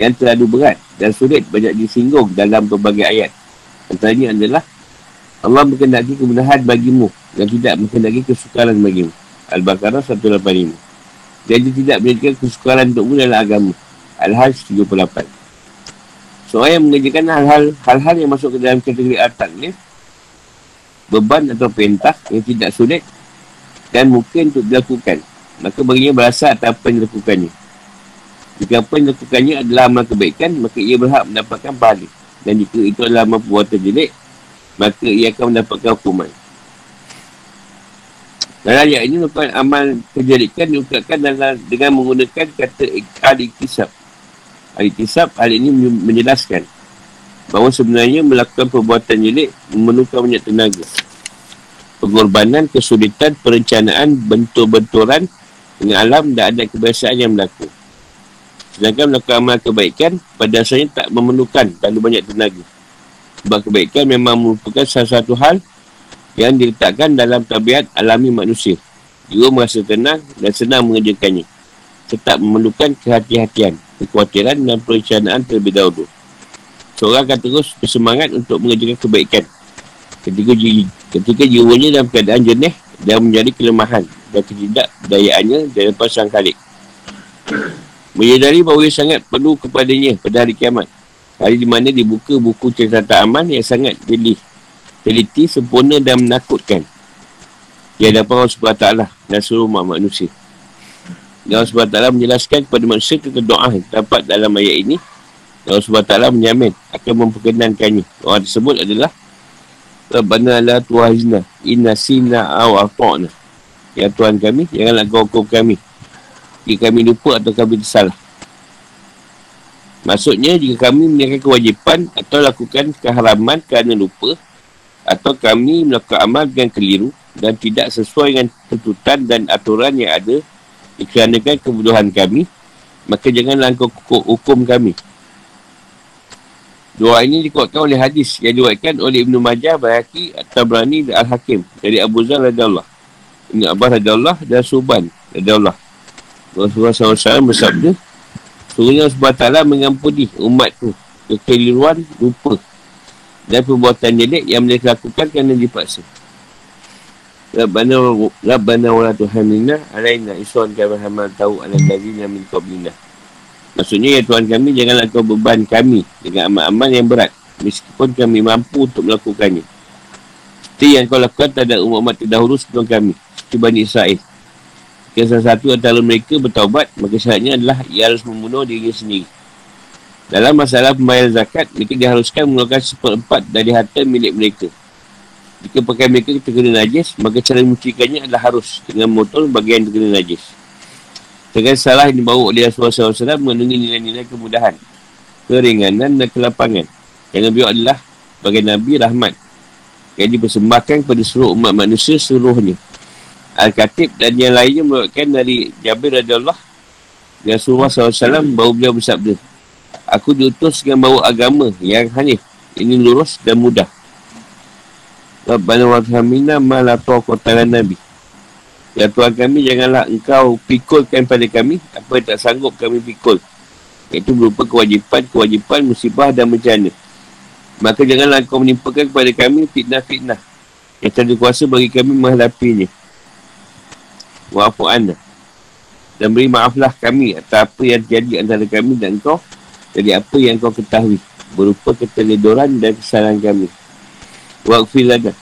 yang terlalu berat dan sulit banyak disinggung dalam berbagai ayat. Antaranya adalah Allah berkendaki kemudahan bagimu dan tidak berkendaki kesukaran bagimu. Al-Baqarah 185 dan dia tidak menjadikan kesukaran untukmu dalam agama. Al-Hajj 38. Seorang yang mengerjakan hal-hal hal-hal yang masuk ke dalam kategori al-taklif, beban atau perintah yang tidak sulit dan mungkin untuk dilakukan. Maka baginya berasa atas apa yang dilakukannya. Jika apa yang dilakukannya adalah amal kebaikan, maka ia berhak mendapatkan pahala. Dan jika itu adalah amal perbuatan jelek, maka ia akan mendapatkan hukuman. Dalam ayat ini merupakan amal kejadikan diungkapkan dalam, dengan menggunakan kata al-iktisab. Al-iktisab hal ini menjelaskan bahawa sebenarnya melakukan perbuatan jelek memerlukan banyak tenaga. Pengorbanan, kesulitan, perencanaan, bentur-benturan dengan alam dan ada kebiasaan yang berlaku. Sedangkan melakukan amal kebaikan pada asalnya tak memerlukan terlalu banyak tenaga. Sebab kebaikan memang merupakan salah satu hal yang diletakkan dalam tabiat alami manusia. Dia merasa tenang dan senang mengerjakannya. Tetap memerlukan kehati-hatian kekhawatiran dan perencanaan terlebih dahulu. Seorang akan terus bersemangat untuk mengerjakan kebaikan. Ketika, ketika jiwanya dalam keadaan jenis dan menjadi kelemahan dan ketidakdayaannya dari pasang kalik. Menyadari bahawa ia sangat perlu kepadanya pada hari kiamat. Hari di mana dibuka buku catatan aman yang sangat pilih, teliti, sempurna dan menakutkan. Ia dapat Allah SWT dan seluruh manusia. Dan Allah SWT menjelaskan kepada manusia tentang doa yang terdapat dalam ayat ini. Dan Allah SWT menjamin akan memperkenankannya. Doa tersebut adalah Rabbana la tuhazna inna sina aw ata'na. Ya Tuhan kami, janganlah kau hukum kami. Jika kami lupa atau kami tersalah. Maksudnya jika kami meninggalkan kewajipan atau lakukan keharaman kerana lupa atau kami melakukan amal dengan keliru dan tidak sesuai dengan tuntutan dan aturan yang ada dikarenakan kebutuhan kami maka janganlah kau hukum kami. Doa ini dikuatkan oleh hadis yang diwakilkan oleh Ibn Majah, Bayaki, At-Tabrani dan Al-Hakim dari Abu Zar radhiyallahu Ini Abbas radhiyallahu dan Suban radhiyallahu Rasulullah SAW bersabda Sungguhnya Allah SWT mengampuni umat tu kekeliruan lupa dan perbuatan jelek yang mereka lakukan kerana dipaksa. Rabbana Rabbana wa la tuhamilna alaina iswan kama hamal tahu ala ladzina min qablina. Maksudnya ya Tuhan kami janganlah kau beban kami dengan amal-amal yang berat meskipun kami mampu untuk melakukannya. Seperti yang kau lakukan terhadap umat-umat terdahulu sebelum kami. Bani Israel. Jika salah satu antara mereka bertaubat, maka syaratnya adalah ia harus membunuh diri sendiri. Dalam masalah pembayaran zakat, mereka diharuskan mengeluarkan seperempat dari harta milik mereka. Jika pakai mereka terkena najis, maka cara mencurikannya adalah harus dengan motor bagian terkena najis. Dengan salah yang dibawa oleh Rasulullah SAW mengandungi nilai-nilai kemudahan, keringanan dan kelapangan. Yang lebih adalah bagi Nabi rahmat yang dipersembahkan kepada seluruh umat manusia seluruhnya. Al-Khatib dan yang lainnya merupakan dari Jabir radhiyallahu Rasulullah SAW baru beliau bersabda Aku diutus dengan bawa agama yang hanif. Ini lurus dan mudah. Rabbana wa tahamina ma la taqata nabi Ya Tuhan kami janganlah engkau pikulkan pada kami apa yang tak sanggup kami pikul Itu berupa kewajipan-kewajipan musibah dan bencana. Maka janganlah engkau menimpakan kepada kami fitnah-fitnah Yang tak kuasa bagi kami menghadapinya wa'afu anda? Dan beri maaflah kami atas apa yang terjadi antara kami dan kau. Dari apa yang kau ketahui berupa keteledoran dan kesalahan kami. Wa'afil lada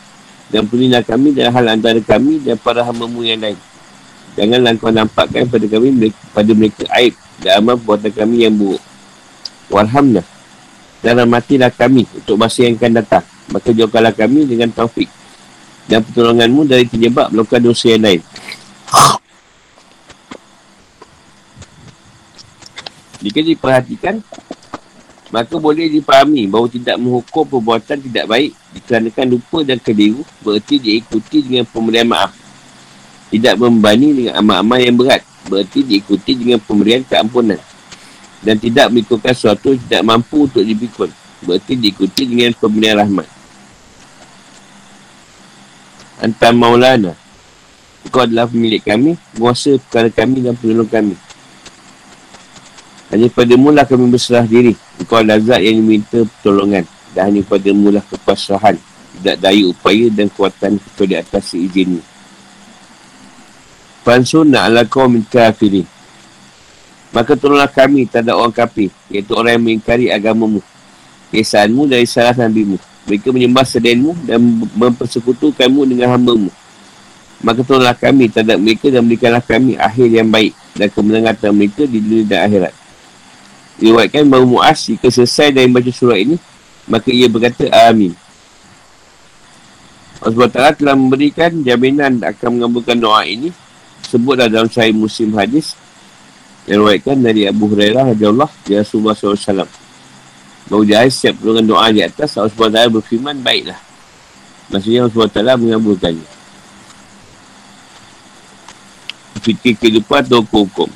dan berilah kami dan hal antara kami dan para hamamu yang lain. Janganlah kau nampakkan pada kami pada mereka aib dan amal perbuatan kami yang buruk. Walhamdulillah dan rahmatilah kami untuk masa yang akan datang. Maka jauhkanlah kami dengan taufik dan pertolonganmu dari penyebab melakukan dosa yang lain jika diperhatikan, maka boleh dipahami bahawa tidak menghukum perbuatan tidak baik dikarenakan lupa dan keliru berarti diikuti dengan pemberian maaf. Tidak membani dengan amal-amal yang berat berarti diikuti dengan pemberian keampunan. Dan tidak mengikutkan sesuatu tidak mampu untuk dipikul berarti diikuti dengan pemberian rahmat. Antar maulana Kau adalah pemilik kami, kuasa perkara kami dan penolong kami. Hanya pada mula kami berserah diri. Engkau adalah zat yang diminta pertolongan. Dan hanya pada mula kepasrahan. Tidak daya upaya dan kuatan kita di atas seizin. Fansunna ala kau minta kafirin. Maka tolonglah kami terhadap orang kafir. Iaitu orang yang mengingkari agamamu. Kesaanmu dari salah nabimu. Mereka menyembah sedainmu dan mempersekutukanmu dengan hambamu. Maka tolonglah kami terhadap mereka dan berikanlah kami akhir yang baik dan kemenangan mereka di dunia dan akhirat. Diriwayatkan bahawa Mu'az jika selesai dari baca surah ini Maka ia berkata Amin. Allah SWT telah memberikan jaminan akan mengabulkan doa ini Sebutlah dalam sahih muslim hadis Yang diriwayatkan dari Abu Hurairah Allah Ya Rasulullah SAW Bahawa dia setiap doa di atas Allah SWT berfirman baiklah. Maksudnya Allah SWT mengabulkannya Fikir kehidupan atau hukum-hukum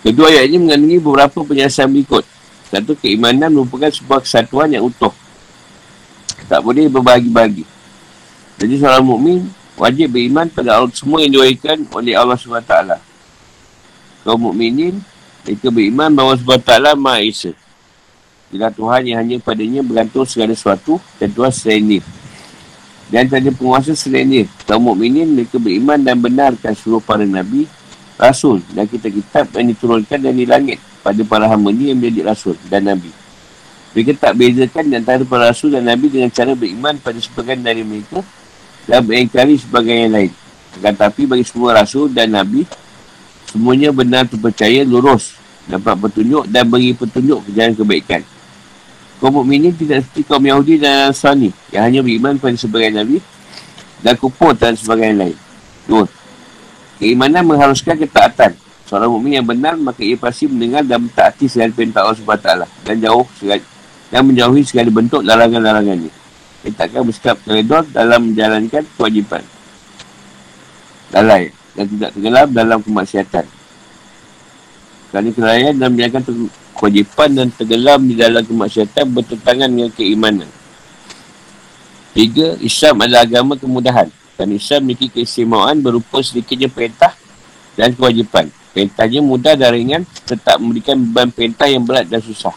Kedua ayat ini mengandungi beberapa penjelasan berikut. Satu, keimanan merupakan sebuah kesatuan yang utuh. Tak boleh berbagi-bagi. Jadi seorang mukmin wajib beriman pada Allah semua yang diwarikan oleh Allah SWT. Kaum mukminin mereka beriman bahawa SWT Maha Esa. Bila Tuhan yang hanya padanya bergantung segala sesuatu dan Tuhan selain ini. Dan tak ada penguasa selain ini. Kaum mukminin mereka beriman dan benarkan seluruh para Nabi, Rasul dan kitab-kitab yang diturunkan dari langit pada para hamba ni yang menjadi Rasul dan Nabi. Mereka tak bezakan antara para Rasul dan Nabi dengan cara beriman pada sebagian dari mereka dan mengingkari sebagian yang lain. Tetapi bagi semua Rasul dan Nabi, semuanya benar terpercaya lurus dapat petunjuk dan beri petunjuk ke jalan kebaikan. Kaum mukminin tidak seperti kaum Yahudi dan Nasrani yang hanya beriman pada sebagian Nabi dan kupur dan sebagian lain. Dua. Keimanan mengharuskan ketaatan. Seorang mukmin yang benar maka ia pasti mendengar dan mentaati segala perintah Allah SWT dan jauh segala, dan menjauhi segala bentuk larangan-larangannya. Ia takkan bersikap teredor dalam menjalankan kewajipan. Lalai dan tidak tenggelam dalam kemaksiatan. Kerana kelalaian dan menjalankan kewajipan dan tenggelam di dalam kemaksiatan bertentangan dengan keimanan. Tiga, Islam adalah agama kemudahan. Dan Islam memiliki keistimewaan berupa sedikitnya perintah dan kewajipan. Perintahnya mudah dan ringan, tetap memberikan beban perintah yang berat dan susah.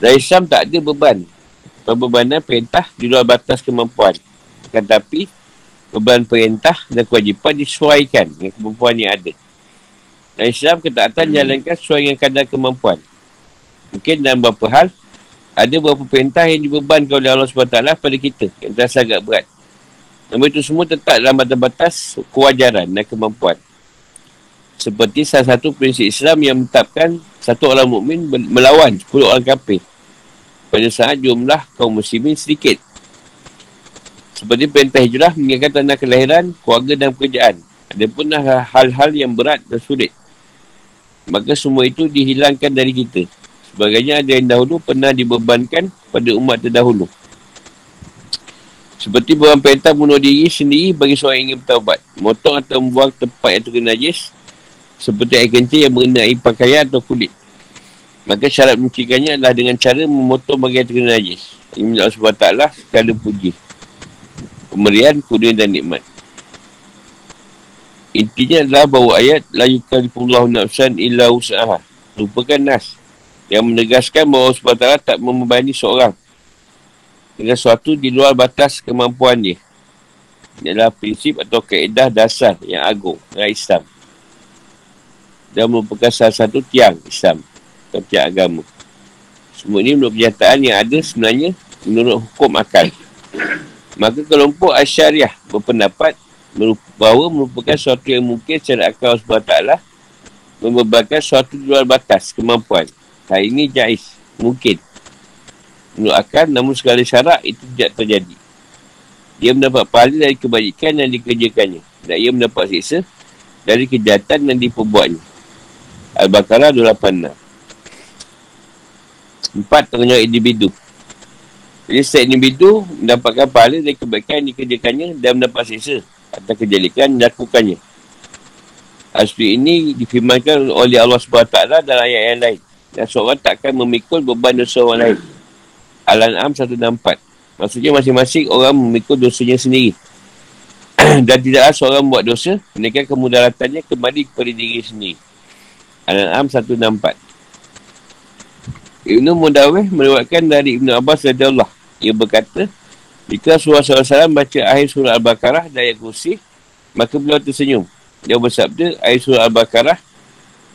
Dan Islam tak ada beban. Pembebanan perintah di luar batas kemampuan. Tetapi, beban perintah dan kewajipan disesuaikan dengan kemampuan yang ada. Dan Islam ketaatan hmm. jalankan sesuai dengan kadar kemampuan. Mungkin dalam beberapa hal, ada beberapa perintah yang dibebankan oleh Allah SWT pada kita yang terasa agak berat. Namun itu semua tetap dalam batas-batas kewajaran dan kemampuan. Seperti salah satu prinsip Islam yang menetapkan satu orang mukmin melawan 10 orang kafir. Pada saat jumlah kaum muslimin sedikit. Seperti perintah hijrah mengingatkan tanda kelahiran, keluarga dan pekerjaan. Ada pun hal-hal yang berat dan sulit. Maka semua itu dihilangkan dari kita. Sebagainya ada yang dahulu pernah dibebankan pada umat terdahulu. Seperti buang perintah bunuh diri sendiri bagi seorang yang ingin bertawabat. Motong atau membuang tempat yang terkena najis. Seperti air kencing yang mengenai pakaian atau kulit. Maka syarat mencikannya adalah dengan cara memotong bagian terkena najis. Ini Allah SWT sekala puji pemberian, kurnia dan nikmat. Intinya adalah bahawa ayat la yukallifullahu nafsan illa usaha. Lupakan nas yang menegaskan bahawa Allah tak membebani seorang dengan sesuatu di luar batas kemampuan dia. Ini adalah prinsip atau kaedah dasar yang agung dalam Islam. Dan merupakan salah satu tiang Islam atau tiang agama. Semua ini menurut pernyataan yang ada sebenarnya menurut hukum akal. Maka kelompok Asyariah berpendapat bahawa merupakan sesuatu yang mungkin secara akal SWT membebankan sesuatu di luar batas kemampuan. Hal ini jais, mungkin. Menurut akal, namun segala syarat itu tidak terjadi. Dia mendapat pahala dari kebajikan yang dikerjakannya. Dan ia mendapat siksa dari kejahatan yang diperbuatnya. Al-Baqarah 286. Empat, tengah individu. Jadi setiap individu mendapatkan pahala dari kebaikan yang dikerjakannya dan mendapat siksa atas kejelikan yang dilakukannya. Aspek ini difirmankan oleh Allah SWT dalam ayat yang lain. Dan seorang takkan memikul beban dosa orang lain. Al-An'am 164. Maksudnya masing-masing orang memikul dosanya sendiri. dan tidaklah seorang buat dosa, mereka kemudaratannya kembali kepada diri sendiri. Al-An'am 164. Ibn Mudawih meriwayatkan dari Ibn Abbas radhiyallahu ia berkata jika Rasulullah SAW baca akhir surah Al-Baqarah dan ayat kursi maka beliau tersenyum. Dia bersabda akhir surah Al-Baqarah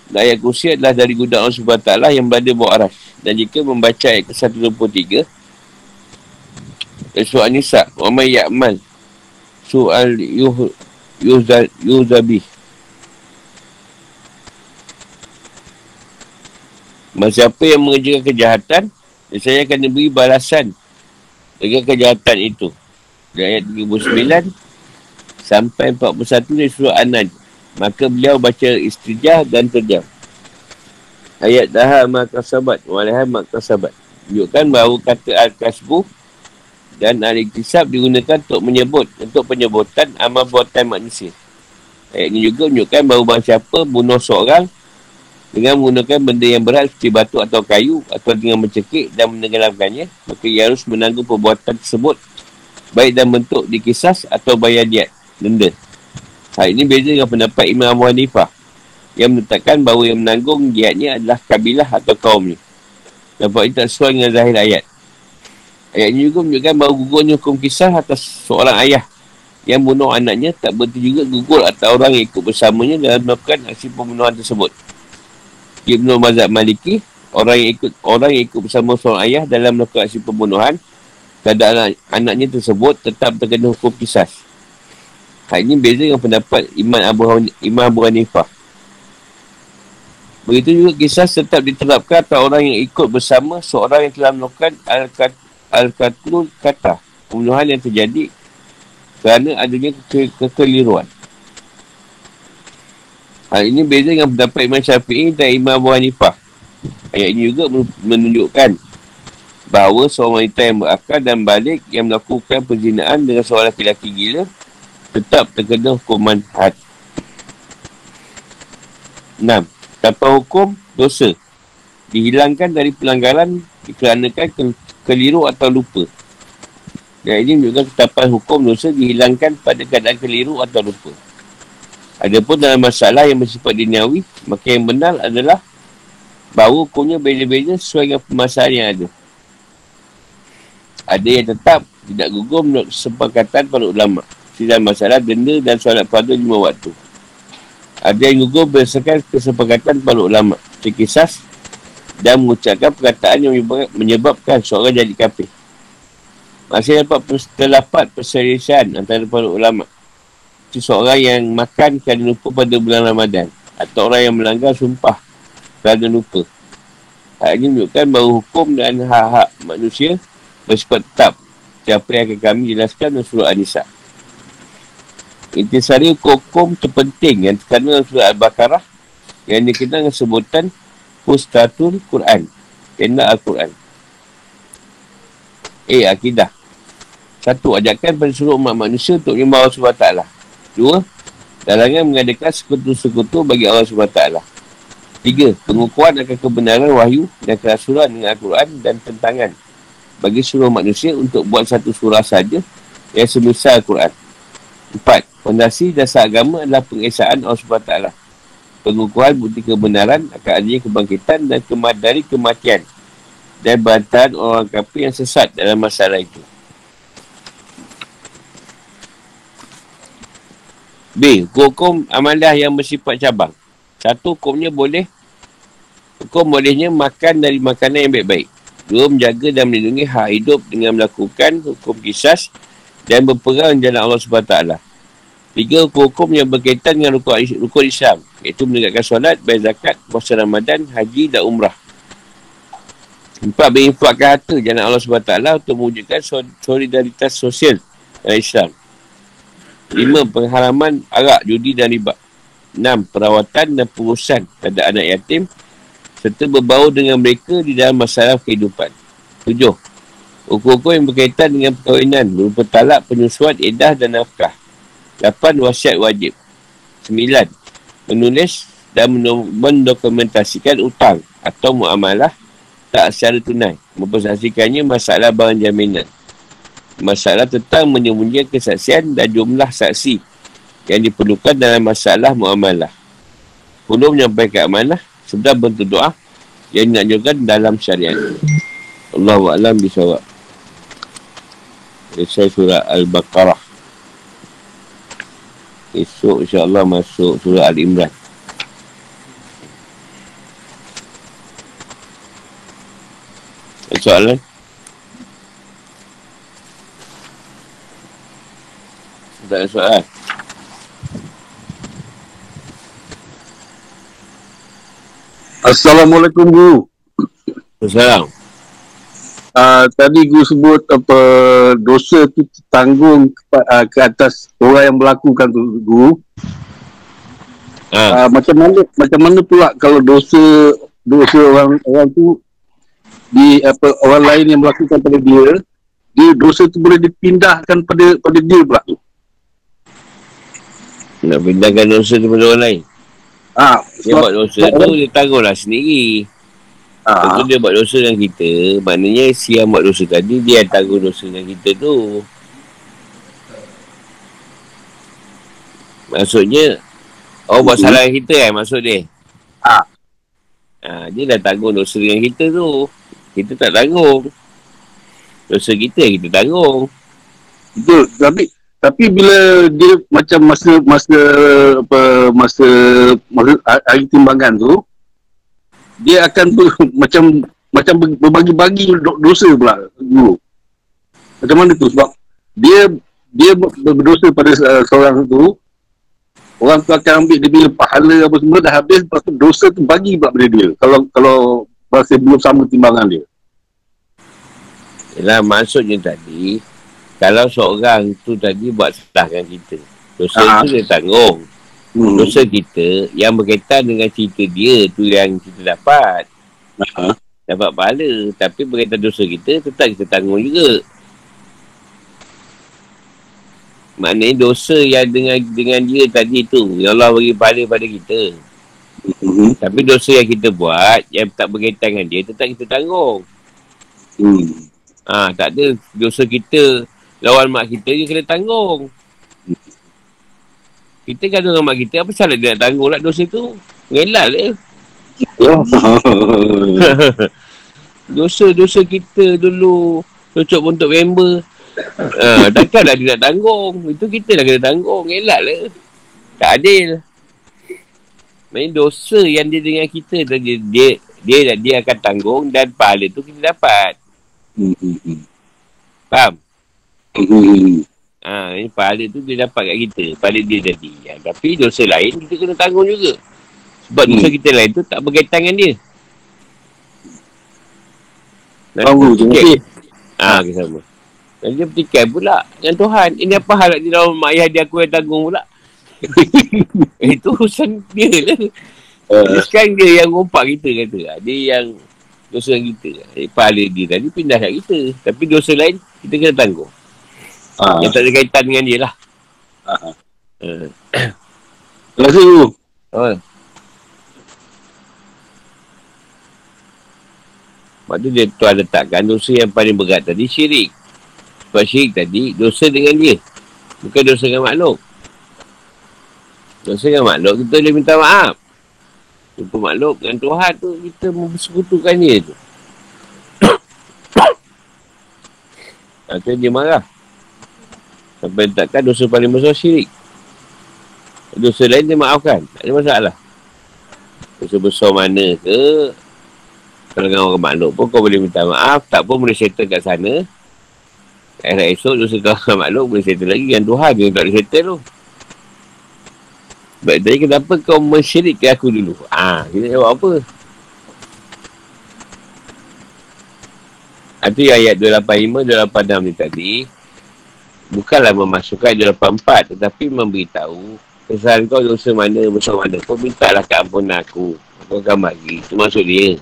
dan ayat kursi adalah dari gudang Allah SWT yang berada bawah aras. Dan jika membaca ayat ke-123 surah An-Nisa wa may ya'mal su'al yuhzabih. Masa siapa yang mengerjakan kejahatan, saya akan diberi balasan dengan kejahatan itu. Dari ayat 39 sampai 41 ni surah Anad. Maka beliau baca istijah dan terjam. Ayat daha maka sabat, walahan maka sabat. Tunjukkan bahawa kata Al-Kasbu dan Al-Iktisab digunakan untuk menyebut, untuk penyebutan amal buatan manusia. Ayat ini juga menunjukkan bahawa siapa bunuh seorang dengan menggunakan benda yang berat seperti batu atau kayu atau dengan mencekik dan menenggelamkannya maka ia harus menanggung perbuatan tersebut baik dalam bentuk dikisas atau bayar diat denda. Hal ini beza dengan pendapat Imam Abu Hanifah yang menetapkan bahawa yang menanggung jihadnya adalah kabilah atau kaumnya. Nampak ini tak sesuai dengan zahir ayat. Ayat ini juga menunjukkan bahawa gugurnya hukum kisah atas seorang ayah yang bunuh anaknya tak berarti juga gugur atau orang yang ikut bersamanya dalam melakukan aksi pembunuhan tersebut. Ibn Mazhab Maliki, orang yang ikut orang yang ikut bersama seorang ayah dalam melakukan aksi pembunuhan keadaan anak, anaknya tersebut tetap terkena hukum kisah. Hal ini beza dengan pendapat Imam Abu, Imam Abu Hanifah. Begitu juga kisah tetap diterapkan atau orang yang ikut bersama seorang yang telah melakukan Al-Qatul kata pembunuhan yang terjadi kerana adanya ke- kekeliruan. Hal ini beza dengan pendapat Imam Syafi'i dan Imam Abu Hanifah. Ayat ini juga menunjukkan bahawa seorang wanita yang berakal dan balik yang melakukan perzinaan dengan seorang lelaki gila tetap terkena hukuman had. 6. Tanpa hukum, dosa. Dihilangkan dari pelanggaran dikarenakan ke- keliru atau lupa. Dan ini menunjukkan ketapan hukum dosa dihilangkan pada keadaan keliru atau lupa. Adapun dalam masalah yang bersifat duniawi, maka yang benar adalah bahawa hukumnya beza-beza sesuai dengan permasalahan yang ada. Ada yang tetap tidak gugur menurut sepakatan para ulama. Tidak masalah denda dan solat fardu lima waktu. Ada yang gugur berdasarkan kesepakatan para ulama. Terkisas dan mengucapkan perkataan yang menyebabkan seorang jadi kafir. Masih dapat terdapat perselisihan antara para ulama. Seseorang yang makan kerana lupa pada bulan Ramadan. Atau orang yang melanggar sumpah kerana lupa. Hal ini menunjukkan bahawa hukum dan hak-hak manusia bersifat tetap. Siapa yang akan kami jelaskan dalam surah An-Nisa. Intisari hukum terpenting yang terkandung dalam surah Al-Baqarah yang dikenal dengan sebutan Pustatul Quran. Tenda Al-Quran. Eh, akidah. Satu, ajakan pada seluruh umat manusia untuk menyembah Allah SWT. Dua, dalangan mengadakan sekutu-sekutu bagi Allah SWT. Tiga, pengukuhan akan kebenaran wahyu dan kerasulan dengan Al-Quran dan tentangan bagi seluruh manusia untuk buat satu surah saja yang semisal Al-Quran. Empat, fondasi dasar agama adalah pengesaan Allah SWT. Pengukuhan bukti kebenaran akan adanya kebangkitan dan kemadari kematian dan bantahan orang kafir yang sesat dalam masalah itu. B. Hukum amalah yang bersifat cabang. Satu, hukumnya boleh Hukum bolehnya makan dari makanan yang baik-baik. Dua, menjaga dan melindungi hak hidup dengan melakukan hukum kisah dan berperang jalan Allah SWT. Tiga, hukum-hukum yang berkaitan dengan rukun Islam. Iaitu menegakkan solat, bayar zakat, puasa Ramadan, haji dan umrah. Empat, berinfakkan harta jalan Allah SWT untuk mewujudkan solidaritas sosial dalam Islam. Lima, pengharaman arak, judi dan riba. Enam, perawatan dan pengurusan terhadap anak yatim serta berbau dengan mereka di dalam masalah kehidupan. Tujuh, hukum-hukum yang berkaitan dengan perkahwinan berupa talak, penyusuan, edah dan nafkah. Lapan, wasiat wajib. Sembilan, menulis dan mendokumentasikan utang atau muamalah tak secara tunai. Mempersaksikannya masalah barang jaminan masalah tentang menyembunyikan kesaksian dan jumlah saksi yang diperlukan dalam masalah muamalah. Perlu menyampaikan amanah sebelah bentuk doa yang dianjurkan dalam syariat. Allahu a'lam bisawab. Selesai surah Al-Baqarah. Esok insyaAllah masuk surah Al-Imran. Soalan? Tak ada soalan. Assalamualaikum Guru. Assalamualaikum. Uh, tadi Guru sebut apa dosa tu tanggung ke, uh, ke atas orang yang melakukan tu Guru. Ha. Uh, macam mana macam mana pula kalau dosa dosa orang orang tu di apa orang lain yang melakukan pada dia dia dosa tu boleh dipindahkan pada pada dia pula tu. Nak pindahkan dosa kepada orang lain. Ah, Dia buat dosa tu, dia tanggunglah sendiri. ah, Lepas dia buat dosa dengan kita, maknanya si yang buat dosa tadi, dia yang tanggung dosa dengan kita tu. Maksudnya, oh buat salah kita kan maksud dia? Ah. Ha, dia dah tanggung dosa dengan kita tu. Kita tak tanggung. Dosa kita kita tanggung. Betul. Tapi tapi bila dia macam masa masa apa masa masa hari timbangan tu dia akan ber, macam macam ber- berbagi-bagi do- dosa pula dulu. Macam mana tu sebab dia dia ber- berdosa pada uh, seorang tu orang tu akan ambil dia punya pahala apa semua dah habis lepas tu dosa tu bagi pula pada dia kalau kalau masih belum sama timbangan dia. Yalah, maksudnya tadi, kalau seorang tu tadi buat salah kita, dosa Ah. tu dia tanggung. Hmm. Dosa kita yang berkaitan dengan cerita dia tu yang kita dapat. Ah. Dapat pahala. Tapi berkaitan dosa kita, tetap kita tanggung juga. Maknanya dosa yang dengan dengan dia tadi tu, yang Allah bagi pahala pada kita. Hmm. Tapi dosa yang kita buat, yang tak berkaitan dengan dia, tetap kita tanggung. Hmm. Ha, tak ada dosa kita lawan mak kita, dia kena tanggung. Kita kan dengan mak kita, apa salah dia nak tanggung lah dosa tu? Ngelal. Oh. Dosa-dosa kita dulu cocok untuk member. Ha, takkanlah dia nak tanggung. Itu kita dah kena tanggung. Ngelak lah. Tak adil. Maksudnya dosa yang dia dengan kita dia, dia, dia, dia akan tanggung dan pahala tu kita dapat. Hmm. Hmm. Faham? Hmm. Ha, ini pahala tu dia dapat kat kita. Pahala dia jadi. Ya, tapi dosa lain kita kena tanggung juga. Sebab Hmm. dosa kita lain tu tak berkaitan dengan dia. Tahu je nanti. Ah, okay, sama. Dan dia bertikai pula dengan Tuhan. Ini apa hal di dalam mak ayah dia aku yang tanggung pula. Itu urusan dia lah. Uh, Sekarang dia yang rompak kita kata. Ah, Dia yang dosa kita. Eh, pahala dia tadi pindah kat kita. Tapi dosa lain kita kena tanggung. Ah, Yang tak ada kaitan dengan dia lah. ah. Uh. Terima kasih tu. Oh. Sebab tu dia tuan letakkan dosa yang paling berat tadi syirik. Sebab syirik tadi dosa dengan dia. Bukan dosa dengan makhluk. Dosa dengan makhluk kita boleh minta maaf. Jumpa makhluk dengan Tuhan tu kita mempersekutukan dia tu. Atau dia marah. Sampai letakkan dosa paling besar syirik. Dosa lain dia maafkan. Tak ada masalah. Dosa besar mana ke. Kalau dengan orang makhluk pun kau boleh minta maaf. Tak pun boleh settle kat sana. Akhirat esok dosa kau dengan makhluk boleh settle lagi. Dengan Tuhan dia tak boleh settle tu. Sebab tadi kenapa kau mensyirikkan aku dulu? Ah, kita jawab apa? Itu yang ayat 285, 286 ni tadi. Bukanlah memasukkan 284 tetapi memberitahu kesalahan kau dosa mana besar mana. Kau mintalah keampunan aku. Kau akan bagi? Itu maksud dia.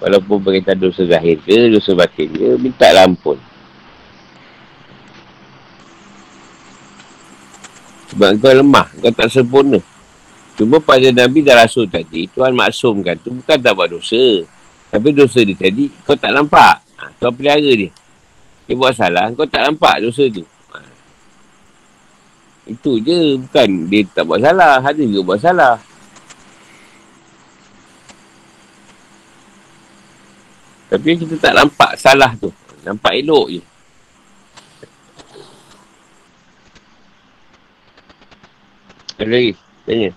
Walaupun berkaitan dosa zahir ke dosa batin ke minta lah ampun. Sebab kau lemah kau tak sempurna. Cuma pada Nabi dan Rasul tadi Tuhan maksumkan tu bukan tak buat dosa. Tapi dosa dia tadi kau tak nampak. Ha, kau pelihara dia. Dia buat salah kau tak nampak dosa tu. Itu je bukan dia tak buat salah ada juga buat salah Tapi kita tak nampak salah tu. Nampak elok je. Ada lagi? Tanya.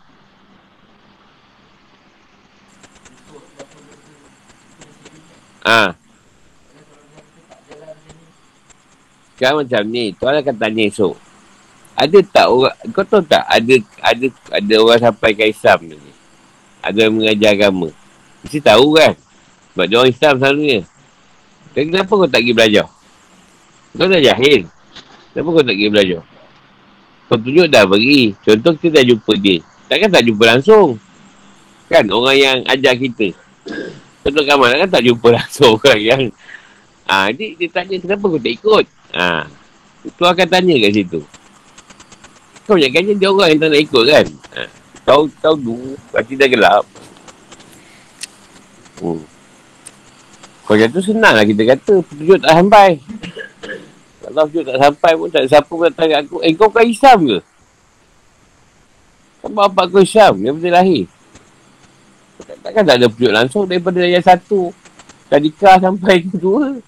Ah. Sekarang macam ni, tuan akan tanya esok. Ada tak orang, kau tahu tak ada ada ada orang sampai ke Islam ni. Ada yang mengajar agama. Mesti tahu kan? Sebab dia orang Islam selalunya. Tapi kenapa kau tak pergi belajar? Kau dah jahil. Kenapa kau tak pergi belajar? Kau tunjuk dah pergi. Contoh kita dah jumpa dia. Takkan tak jumpa langsung. Kan orang yang ajar kita. Contoh Kamal kan tak jumpa langsung orang yang Ah, dia, dia tanya kenapa kau tak ikut? Ah, tu akan tanya kat situ. Kau kan dia orang yang tak nak ikut kan? Ah, tahu tahu dulu, hati dah gelap. Hmm. Kau jatuh senang lah kita kata. Petunjuk tak sampai. Kalau petunjuk tak sampai pun tak siapa pun datang aku. Eh kau bukan Islam ke? Kan bapak aku Islam daripada lahir. Takkan tak ada petunjuk langsung daripada yang satu. Tadika sampai kedua.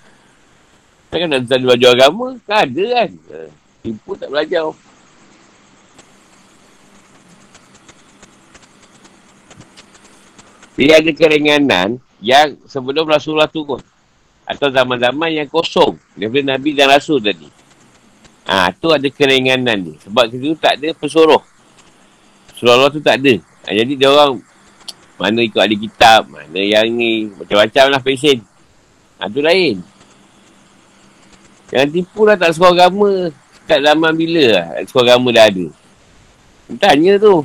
Takkan nak tak belajar agama? Kan ada kan? Tipu tak belajar. Dia ada keringanan yang sebelum Rasulullah turun. Atau zaman-zaman yang kosong. Daripada Nabi dan Rasul tadi. Ha, tu ada keringanan ni. Sebab itu tak ada pesuruh. Surah tu tak ada. Ha, jadi dia orang mana ikut ahli kitab, mana yang ni, macam-macam lah pesen. Ha, tu lain. Jangan tipu lah tak suka agama. Tak zaman bila lah suka agama dah ada. Tanya tu.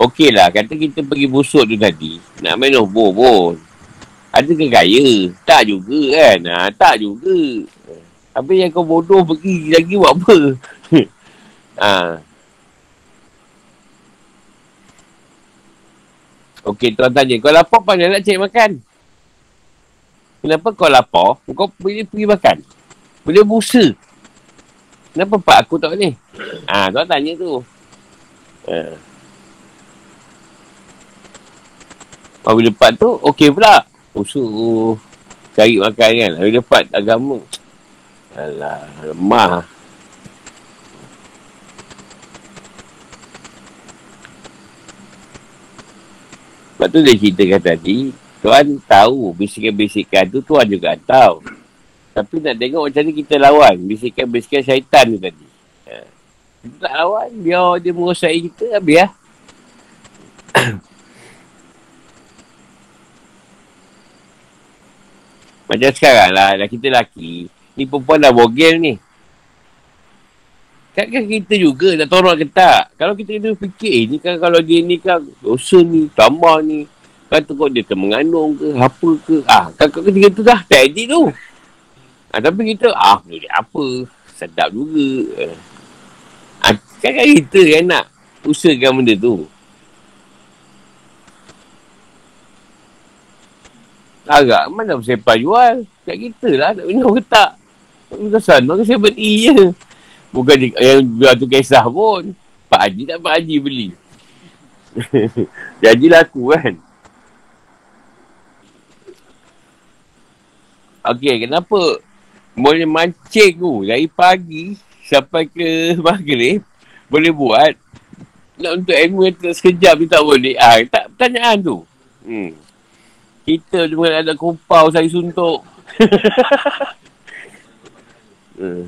Okey lah, kata kita pergi busuk tu tadi. Nak main nombor pun. Ada ke gaya? Tak juga kan? Ha, tak juga. Habis yang kau bodoh pergi lagi buat apa? ha. Okey, tuan tanya. Kau lapar pandai nak cari makan? Kenapa kau lapar? Kau boleh pergi makan. Boleh busa. Kenapa pak aku tak? Ah, ha, tuan tanya tu. Ha. Oh, bila pak tu, okey pula. Busa. Cari makan kan. Bila pak agama. Alah, lemah. Sebab tu dia ceritakan tadi, Tuan tahu bisikan-bisikan tu Tuan juga tahu. Tapi nak tengok macam ni kita lawan bisikan-bisikan syaitan tu tadi. Ha. Kita tak lawan, biar dia merosai kita, habis lah. Macam sekarang lah, dah kita lelaki, ni perempuan dah bogel ni. Kan, kan kita juga nak tolong ke tak? Kalau kita kena fikir, eh, ni kan kalau dia ni kan dosa ni, tambah ni. Kan tu dia ke mengandung ke, apa ke. Ah, kan kat ketiga tu dah, tak edit tu. Ah, tapi kita, ah, dia apa? Sedap juga. Ah, kan, kan kita yang nak usahakan benda tu. Agak mana sepa jual? Kat kita lah, nak minum ke tak? Kita sana ke 7E je. Bukan di, yang jual tu kisah pun. Pak Haji tak Pak Haji beli. Jadi laku kan. Okey, kenapa boleh mancing tu dari pagi sampai ke maghrib boleh buat nak untuk ilmu yang tak sekejap ni tak boleh. Ah, tak pertanyaan tu. Hmm. Kita cuma ada kumpau saya suntuk. hmm.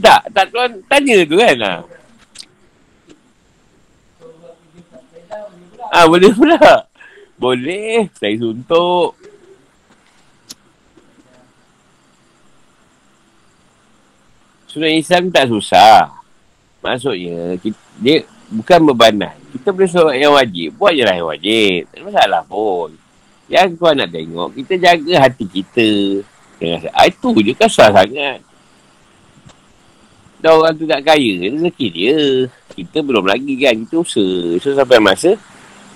Tak, tak tuan tanya tu kan lah. Ah boleh pula. Boleh, saya suntuk. Sunnah Islam tak susah. Maksudnya, kita, dia bukan bebanan. Kita boleh solat yang wajib. Buat je lah yang wajib. Tak masalah pun. Yang kau nak tengok, kita jaga hati kita. Dengan, ah, itu je kasar sangat. Dah orang tu tak kaya, rezeki dia. Kita belum lagi kan, kita usaha. So sampai masa,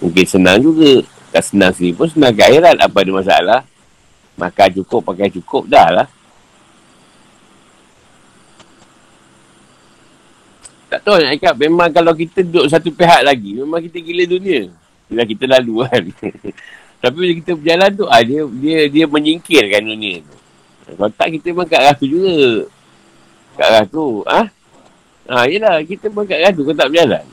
mungkin senang juga. Tak senang sini pun senang ke akhirat. Apa ada masalah? Makan cukup, pakai cukup, dah lah. Tak tahu nak cakap, memang kalau kita duduk satu pihak lagi, memang kita gila dunia. Bila kita lalu kan. Tapi bila kita berjalan tu, ah, dia, dia dia menyingkirkan dunia tu. Kalau tak, kita memang kat rasa juga kat arah tu. Ha? Ha, yelah, kita pun kat arah tu, kau tak berjalan.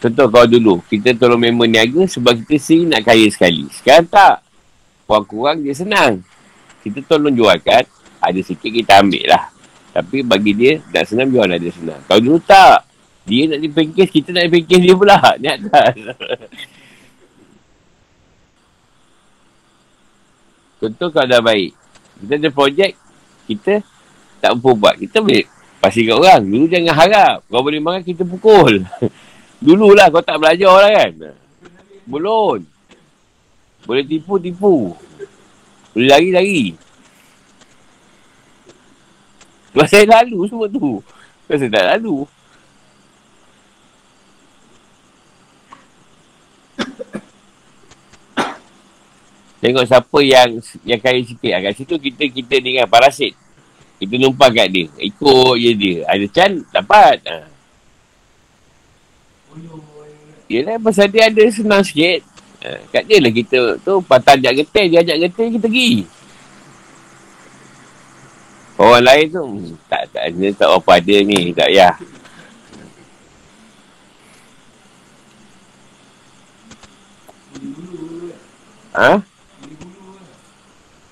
Contoh kau dulu, kita tolong member niaga sebab kita sendiri nak kaya sekali. Sekarang tak. Kurang-kurang dia senang. Kita tolong jualkan, ada sikit kita ambil lah. Tapi bagi dia, nak senang biar lah dia senang. Kau dulu tak. Dia nak dipengkis, kita nak dipengkis dia pula. Ni atas. Contoh kau dah baik. Kita ada projek, kita tak mampu buat. Kita boleh pasti kat orang. Dulu jangan harap. Kau boleh makan, kita pukul. Dululah kau tak belajar lah kan. Belum. Boleh tipu, tipu. Boleh lari, lari. Sebab saya lalu semua tu. Sebab saya tak lalu. Tengok siapa yang yang kaya sikit. Kat situ kita kita ni kan parasit. Kita numpang kat dia. Ikut je dia. Ada can, dapat. Ha. Yelah, pasal dia ada senang sikit. Ha. Kat dia lah kita tu, patah ajak getih, dia ajak getih, kita pergi. Orang lain tu, tak, tak, dia tak apa ada ni, tak ya. Ha?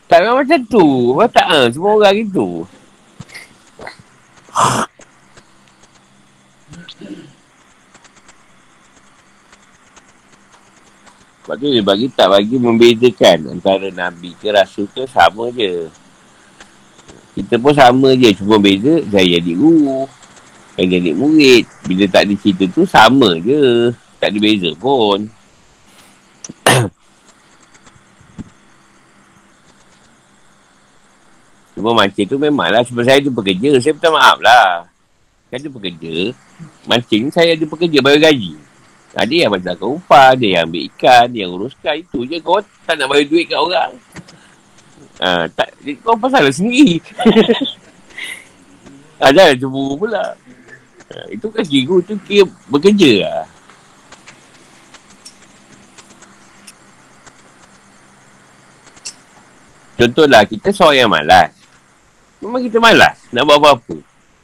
Tak memang macam tu. Memang tak ha? Semua orang gitu. Sebab tu dia bagi tak bagi membezakan antara Nabi ke Rasul ke sama je. Kita pun sama je. Cuma beza saya jadi guru. Yang jadi murid. Bila tak ada cerita tu sama je. Tak ada beza pun. Cuma mancing tu memanglah sebab saya ada pekerja. Saya minta maaf lah. Saya ada pekerja. Mancing saya ada pekerja bayar gaji. Ada yang bagi upah, ada yang ambil ikan, dia yang uruskan. Itu je kau tak nak bayar duit kat orang. Ha, tak, kau pasal lah sendiri. ada lah cemburu pula. Ha, itu kan cikgu tu kira bekerja lah. Contohlah, kita seorang yang malas. Memang kita malas nak buat apa-apa.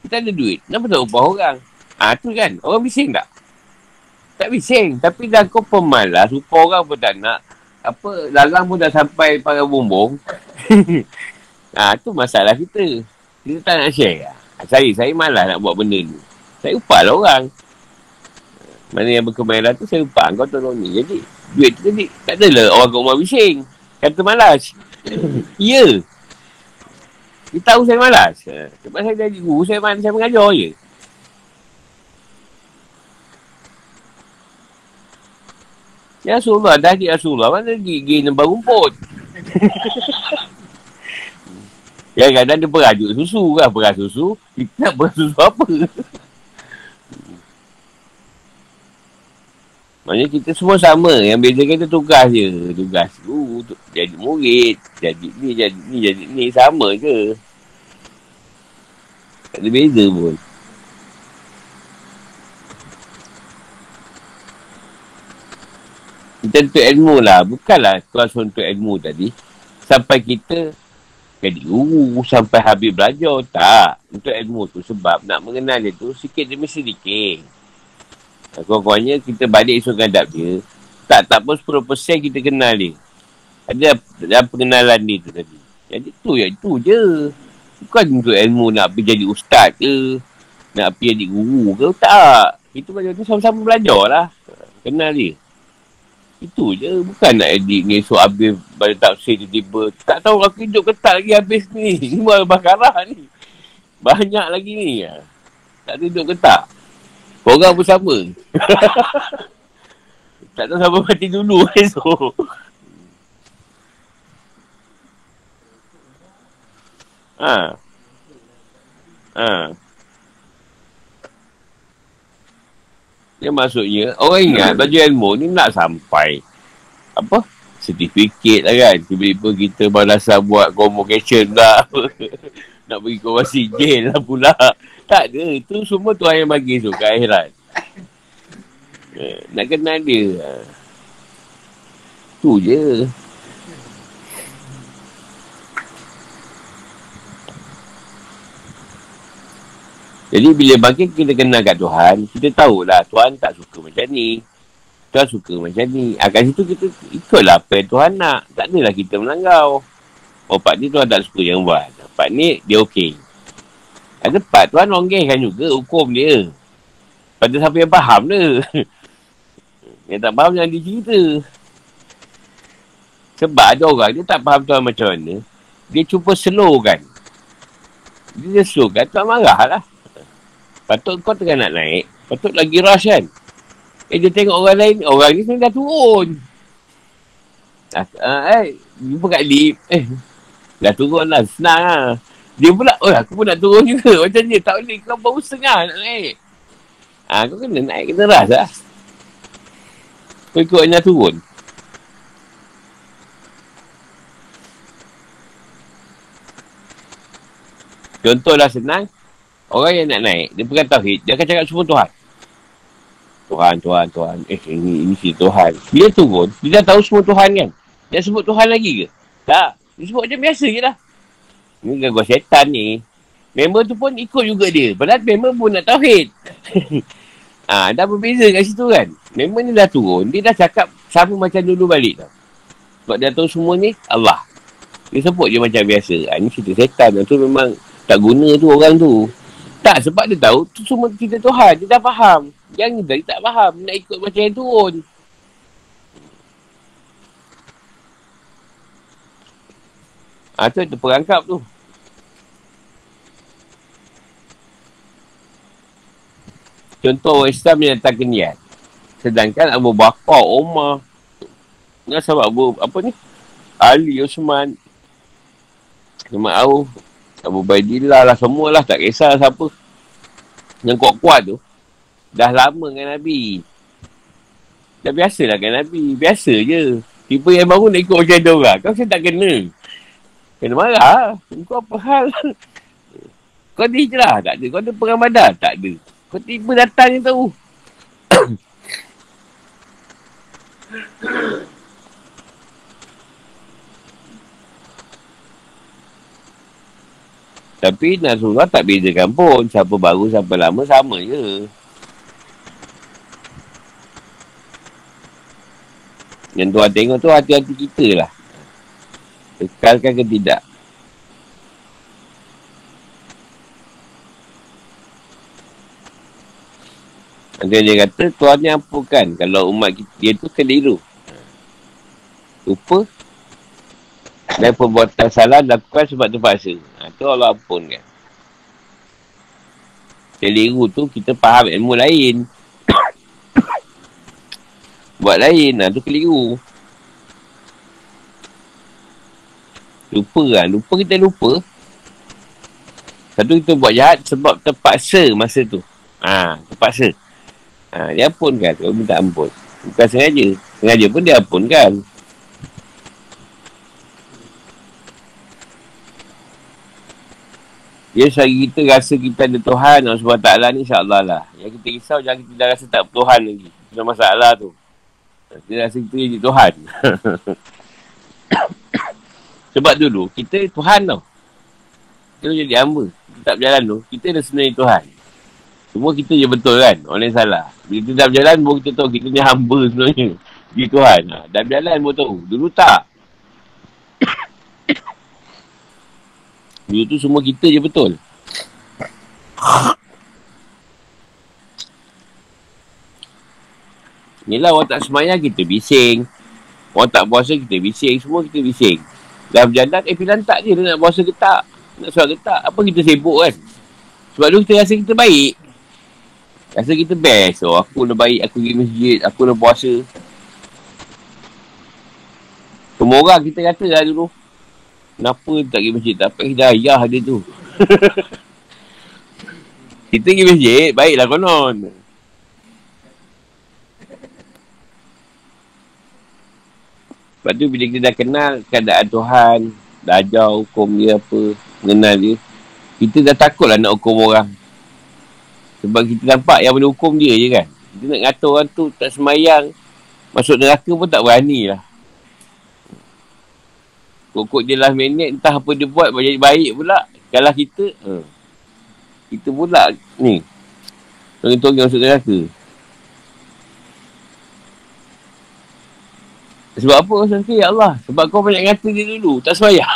Kita ada duit. Kenapa tak upah orang? Ah tu kan. Orang bising tak? Tak bising. Tapi dah kau pemalas. Upah orang pun tak nak. Apa, lalang pun dah sampai para bumbung. ah tu masalah kita. Kita tak nak share lah. Saya, saya malas nak buat benda ni. Saya upah lah orang. Mana yang berkemahiran tu, saya upah kau tolong ni. Jadi, duit tu tadi, tak adalah orang kat rumah bising. Kata malas. ya. Dia tahu saya malas. Ha, sebab saya jadi guru, saya, saya mengajar je. Ya Rasulullah, dah di Rasulullah, mana gigi nembak rumput? ya kadang dia perajuk susu kan, peras susu. Kita nak peras susu apa? Maksudnya kita semua sama. Yang beza kita tugas je. Tugas tu. Jadi murid. Jadi ni, jadi ni, jadi ni. Sama je. Tak ada beza pun. Kita untuk ilmu lah. Bukanlah kelas untuk ilmu tadi. Sampai kita jadi guru. Sampai habis belajar. Tak. Untuk ilmu tu. Sebab nak mengenal dia tu sikit demi sedikit. Kurang-kurangnya kita balik esok gadap dia. Tak, tak pun 10% kita kenal dia. Ada dalam pengenalan dia tu tadi. Jadi tu ya itu je. Bukan untuk ilmu nak pergi jadi ustaz ke. Nak pergi jadi guru ke. Tak. Itu macam tu sama-sama belajar lah. Kenal dia. Itu je. Bukan nak edit ni esok habis pada tafsir tiba-tiba. Tak tahu aku hidup ke tak lagi habis ni. Malah bakarah ni. Banyak lagi ni. Tak hidup ke tak. Orang pun sama. tak tahu siapa mati dulu esok. ha. Ha. Dia maksudnya, orang ingat baju ilmu ni nak sampai apa? Sertifikat lah kan. Tiba-tiba kita balasan buat convocation lah. nak pergi ke wasi jail lah pula. Tak ada. Itu semua Tuhan yang bagi tu ke akhirat. Eh, nak kenal dia. Tu je. Jadi bila makin kita kenal kat Tuhan, kita tahulah Tuhan tak suka macam ni. Tuhan suka macam ni. Ah, kat situ kita ikutlah apa yang Tuhan nak. Tak adalah kita melanggar. Oh, Pak ni Tuhan tak suka yang buat. Pak ni dia okey. Ada part tuan longgehkan juga hukum dia. Pada siapa yang faham dia. yang tak faham jangan dicerita. Sebab ada orang dia tak faham tuan macam mana. Dia cuba slow kan. Dia slow kan tuan marah lah. Patut kau tengah nak naik. Patut lagi rush kan. Eh dia tengok orang lain. Orang ni sebenarnya dah turun. Dah, uh, eh. Jumpa kat lip. Eh. Dah turun lah. Senang lah. Dia pula. Oh aku pun nak turun juga. Macam dia tak boleh. Kau baru setengah nak naik. Ha, kau kena naik kena rush lah. Kau ikut orang turun. Contohlah senang. Orang yang nak naik, dia pegang tauhid, dia akan cakap semua Tuhan. Tuhan, Tuhan, Tuhan. Eh, ini, ini si Tuhan. Dia turun, dia dah tahu semua Tuhan kan? Dia sebut Tuhan lagi ke? Tak. Dia sebut macam biasa je lah. Ini gangguan setan ni. Member tu pun ikut juga dia. Padahal member pun nak tauhid. ah, dah berbeza kat situ kan? Member ni dah turun, dia dah cakap sama macam dulu balik tau. Sebab dia tahu semua ni Allah. Dia sebut je macam biasa. Ha, ni cerita setan. Tu memang tak guna tu orang tu. Tak, sebab dia tahu tu semua cerita Tuhan. Dia dah faham. Yang ni tak faham. Nak ikut macam yang turun. Ha, tu tu perangkap tu. Contoh Islam yang tak kenian. Sedangkan Abu Bakar, Umar, Ni sahabat Abu, apa ni? Ali, Osman, Imam Auf, Abu Baidillah lah, semualah. Tak kisah siapa. Yang kuat-kuat tu, dah lama dengan Nabi. Dah biasa lah dengan Nabi. Biasa je. Tiba yang baru nak ikut macam dia orang. Kau saya tak kena. Kena marah. Kau apa hal? Kau ni je lah. Tak ada. Kau ada perang badan? Tak ada. Kau tiba datang je tahu. Tapi Nasrullah tak bezakan pun. Siapa baru, siapa lama, sama je. Yang tuan tengok tu hati-hati kita lah. Kekalkan ke tidak. Nanti dia kata, Tuhan ni ampukan kalau umat kita, dia tu keliru. Lupa. Dan perbuatan salah lakukan sebab terpaksa. Ha, tu Allah ampun kan. Keliru tu kita faham ilmu lain. Buat lain lah. Tu keliru. Lupa kan. Lupa kita lupa. Satu kita buat jahat sebab terpaksa masa tu. Ha, terpaksa. Ha, dia ampun kan. Kalau minta ampun. Bukan sengaja. Sengaja pun dia ampun Ya, sehari kita rasa kita ada Tuhan Allah SWT ni insyaAllah lah. Yang kita risau jangan kita dah rasa tak Tuhan lagi. Itu masalah tu. Kita rasa kita jadi Tuhan. Sebab dulu, kita Tuhan tau. Kita jadi hamba. Kita tak berjalan tu, kita dah sebenarnya Tuhan. Semua kita je betul kan? Orang yang salah. Bila kita dah berjalan, baru kita tahu kita ni hamba sebenarnya. Jadi Tuhan. Ha, dah berjalan baru tahu. Dulu tak. Dulu tu semua kita je betul. Inilah orang tak semayang kita bising. Orang tak puasa kita bising. Semua kita bising. Dah berjalan eh pilihan tak je dia nak puasa ke tak. Nak solat ke tak. Apa kita sibuk kan. Sebab dulu kita rasa kita baik. Rasa kita best. Oh aku nak baik. Aku pergi masjid. Aku nak puasa. Semua orang kita kata lah dulu. Kenapa tak pergi masjid? Tak pergi hidayah dia tu. kita pergi masjid, baiklah konon. Lepas tu bila kita dah kenal keadaan Tuhan, dah ajar hukum dia apa, mengenal dia, kita dah takutlah nak hukum orang. Sebab kita nampak yang boleh hukum dia je kan. Kita nak kata orang tu tak semayang, masuk neraka pun tak berani lah. Pokok dia last minute entah apa dia buat jadi baik pula. Kalau kita, uh, kita pula ni. Tongeng-tongeng masuk neraka. Sebab apa kau sakit? Ya Allah. Sebab kau banyak ngata dia dulu. Tak semayang.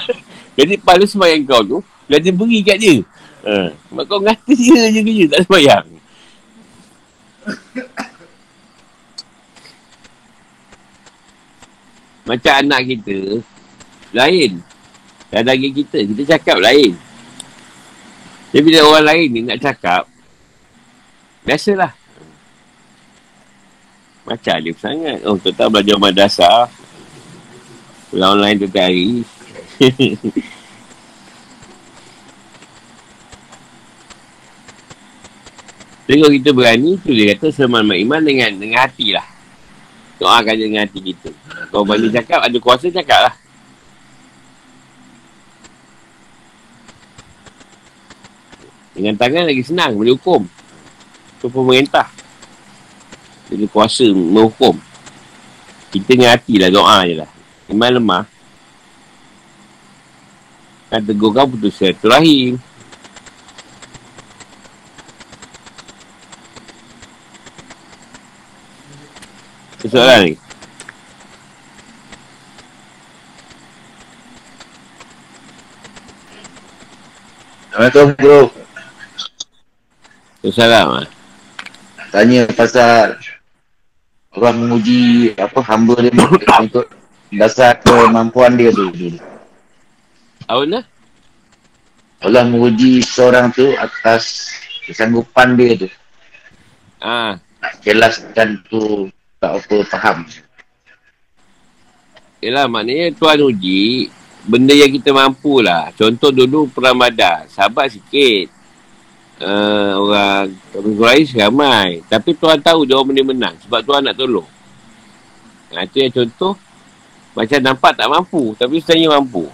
jadi pada semayang kau tu, dia beri kat dia. Uh, sebab kau ngata dia je kerja. Tak semayang. Macam anak kita, lain. Dan daging kita, kita cakap lain. Tapi bila orang lain ni nak cakap, biasalah. Macam alif sangat. Oh, tu tak belajar madrasah. Pulang online tu hari. Jadi kalau kita berani, tu dia kata selamat iman dengan dengan hati lah. Doakan dengan hati kita. Kalau berani cakap, ada kuasa cakap lah. Dengan tangan lagi senang, boleh hukum. Itu pemerintah. Jadi kuasa menghukum. Kita dengan hati lah, doa je lah. Iman lemah. Kan tegur kau putus rahim. Soalan ni. Assalamualaikum bro. Assalamualaikum. Tanya pasal orang menguji apa hamba dia untuk dasar kemampuan dia tu. Apa nak? Allah menguji seorang tu atas kesanggupan dia tu. Ah, Jelaskan tu tak apa faham. Yelah maknanya Tuhan uji benda yang kita mampu lah. Contoh dulu perang badar. Sabar sikit. Uh, orang Quraisy ramai. Tapi Tuhan tahu dia orang benda menang. Sebab Tuhan nak tolong. Nah, itu yang contoh. Macam nampak tak mampu. Tapi sebenarnya mampu.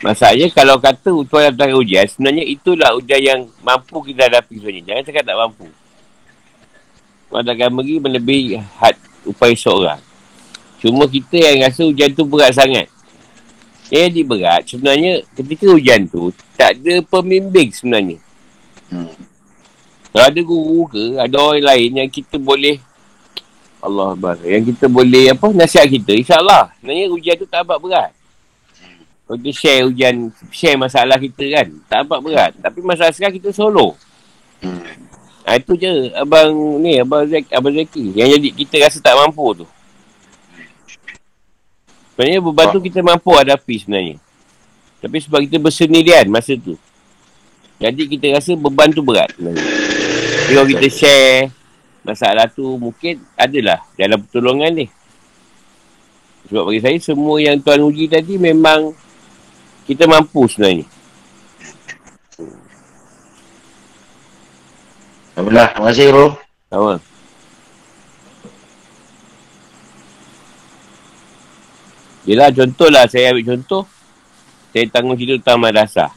Masalahnya kalau kata Tuhan datang ujian. Sebenarnya itulah ujian yang mampu kita hadapi sebenarnya. Jangan cakap tak mampu. Tuhan akan beri melebihi had upaya seorang. Cuma kita yang rasa hujan tu berat sangat. Yang jadi berat, sebenarnya ketika hujan tu, tak ada pembimbing sebenarnya. Hmm. Kalau ada guru ke, ada orang lain yang kita boleh Allah Akbar. Yang kita boleh apa nasihat kita. InsyaAllah. Sebenarnya hujan tu tak abad berat. Kalau kita share hujan, share masalah kita kan. Tak abad berat. Tapi masalah sekarang kita solo. Hmm. Ha, itu je abang ni, abang Zaki, abang Zaki. Yang jadi kita rasa tak mampu tu. Sebenarnya beban tu kita mampu hadapi sebenarnya. Tapi sebab kita bersendirian masa tu. Jadi kita rasa beban tu berat sebenarnya. Kalau kita share masalah tu mungkin adalah dalam pertolongan ni. Sebab bagi saya semua yang Tuan uji tadi memang kita mampu sebenarnya. Alhamdulillah. Terima kasih bro. Sama. Yelah contohlah saya ambil contoh. Saya tanggung cerita tentang madrasah.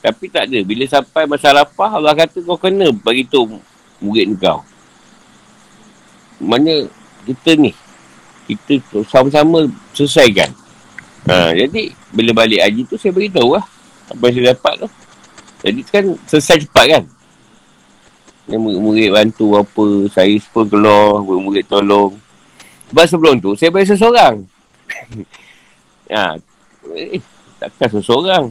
Tapi tak ada. Bila sampai masa lapah, Allah kata kau kena bagi tu murid kau. Mana kita ni, kita sama-sama selesaikan. Ha, jadi, bila balik haji tu, saya beritahu lah. Apa yang saya dapat tu. Jadi kan selesai cepat kan. Yang murid-murid bantu apa, saya pun keluar, murid tolong. Sebab sebelum tu, saya bayar seseorang. Ha, eh, takkan seseorang.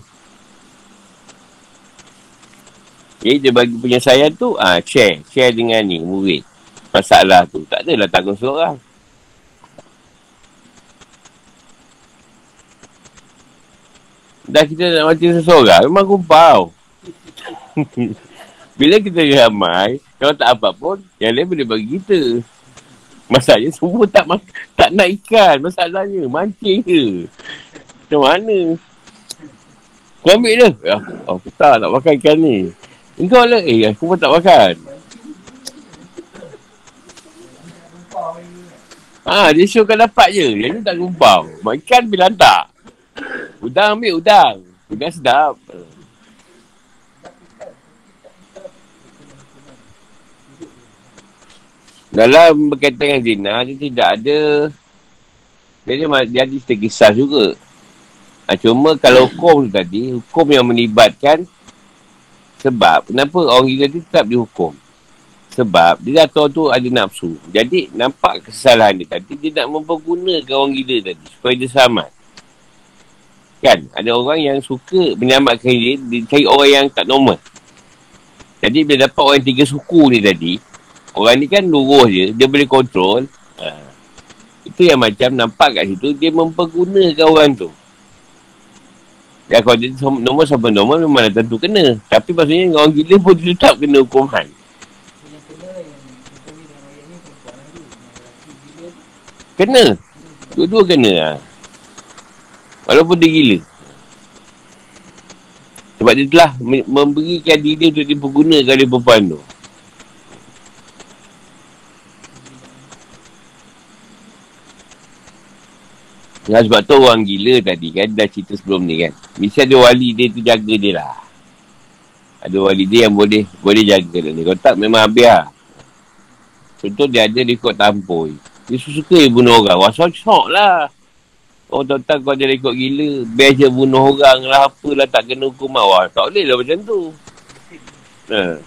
Jadi dia bagi penyelesaian tu, ha, share. Share dengan ni, murid. Masalah tu. Tak adalah tanggung seorang. Dah kita nak mati seseorang, memang kumpau. Bila kita ramai, kalau tak apa pun, yang lain boleh bagi kita. Masalahnya semua tak mak- tak nak ikan. Masalahnya mancing ke. Macam mana? Kau ambil dia. Ya, aku tak nak makan ikan ni. Engkau lah. Eh, aku pun tak makan. Ha, dia kau dapat je. Yang ni tak gumpang. Makan bila tak. Udang ambil udang. Udang sedap. Dalam berkaitan dengan zina, dia tidak ada dia ada, dia ada cerita kisah juga. Ha, cuma kalau hukum tu tadi, hukum yang melibatkan sebab kenapa orang gila tu tetap dihukum. Sebab dia dah tahu tu ada nafsu. Jadi nampak kesalahan dia tadi, dia nak mempergunakan orang gila tadi supaya dia selamat. Kan? Ada orang yang suka menyelamatkan dia, dia cari orang yang tak normal. Jadi bila dapat orang tiga suku ni tadi, Orang ni kan lurus je. Dia boleh kontrol. Ha. Itu yang macam nampak kat situ. Dia mempergunakan orang tu. Ya kalau dia nombor sama nombor memang dah tentu kena. Tapi maksudnya orang gila pun tetap kena hukuman. Kena. Dua-dua kena lah. Walaupun dia gila. Sebab dia telah memberikan diri untuk dipergunakan oleh perempuan tu. Ya, sebab tu orang gila tadi kan, dah cerita sebelum ni kan. Mesti ada wali dia tu jaga dia lah. Ada wali dia yang boleh boleh jaga dia. Kalau tak memang habis lah. Contoh dia ada rekod tampoi. Dia suka dia bunuh orang. Wah, sok lah. Oh, tuan-tuan kau ada rekod gila. Best je bunuh orang lah, apalah, tak kena hukum. Wah, tak boleh lah macam tu. Ha.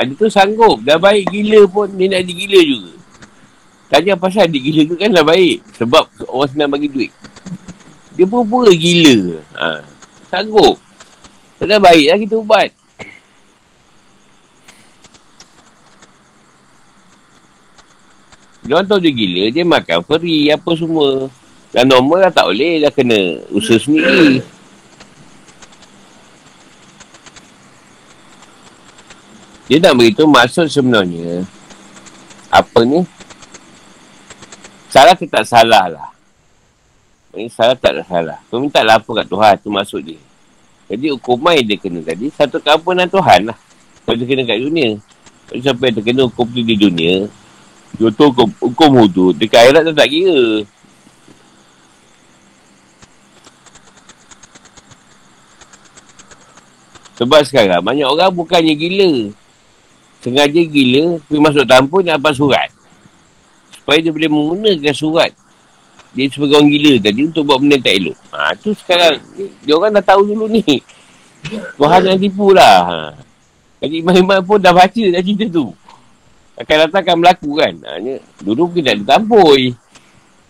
Ada tu sanggup. Dah baik gila pun, dia nak digila juga. Tanya pasal dia gila tu kan dah baik. Sebab orang senang bagi duit. Dia pura-pura gila. Ha. Sanggup. Dah baik lah kita ubat. Dia orang tahu dia gila, dia makan free apa semua. Dan normal lah tak boleh, dah kena usaha sendiri. Dia nak beritahu maksud sebenarnya apa ni salah ke tak salah lah. Ini salah tak salah. Kau minta lah apa kat Tuhan, tu maksud dia. Jadi hukuman yang dia kena tadi, satu keampunan Tuhan lah. Kalau dia kena kat dunia. Kalau sampai dia kena hukum tu di dunia, Contoh hukum, hukum hudud, dekat akhirat tu tak kira. Sebab sekarang banyak orang bukannya gila. Sengaja gila, pergi masuk tampun nak dapat surat. Supaya dia boleh menggunakan surat. Dia sebagai orang gila tadi untuk buat benda tak elok. Ha, tu sekarang, dia orang dah tahu dulu ni. Tuhan yang tipu lah. Ha. Jadi imam-imam pun dah baca dah cerita tu akan datang akan berlaku kan. Hanya, dulu kita ada tampoi.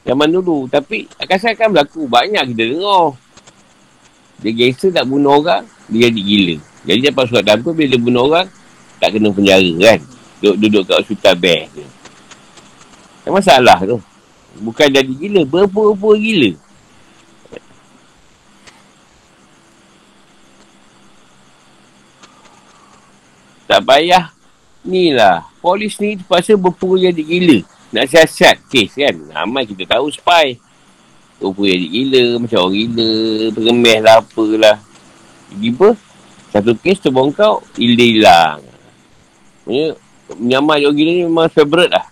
Zaman dulu. Tapi akan saya akan berlaku. Banyak kita dengar. Dia gangster tak bunuh orang, dia jadi gila. Jadi dapat surat tampoi bila dia bunuh orang, tak kena penjara kan. Duduk, duduk kat hospital best Yang masalah tu. Bukan jadi gila, berpura-pura gila. Tak payah. Ni lah polis ni terpaksa berpura jadi gila. Nak siasat kes kan. Ramai kita tahu spy. Berpura jadi gila. Macam orang gila. Peremeh lah apalah. Tiba satu kes terbongkau. Hilang. Maksudnya menyamar orang gila ni memang favourite lah.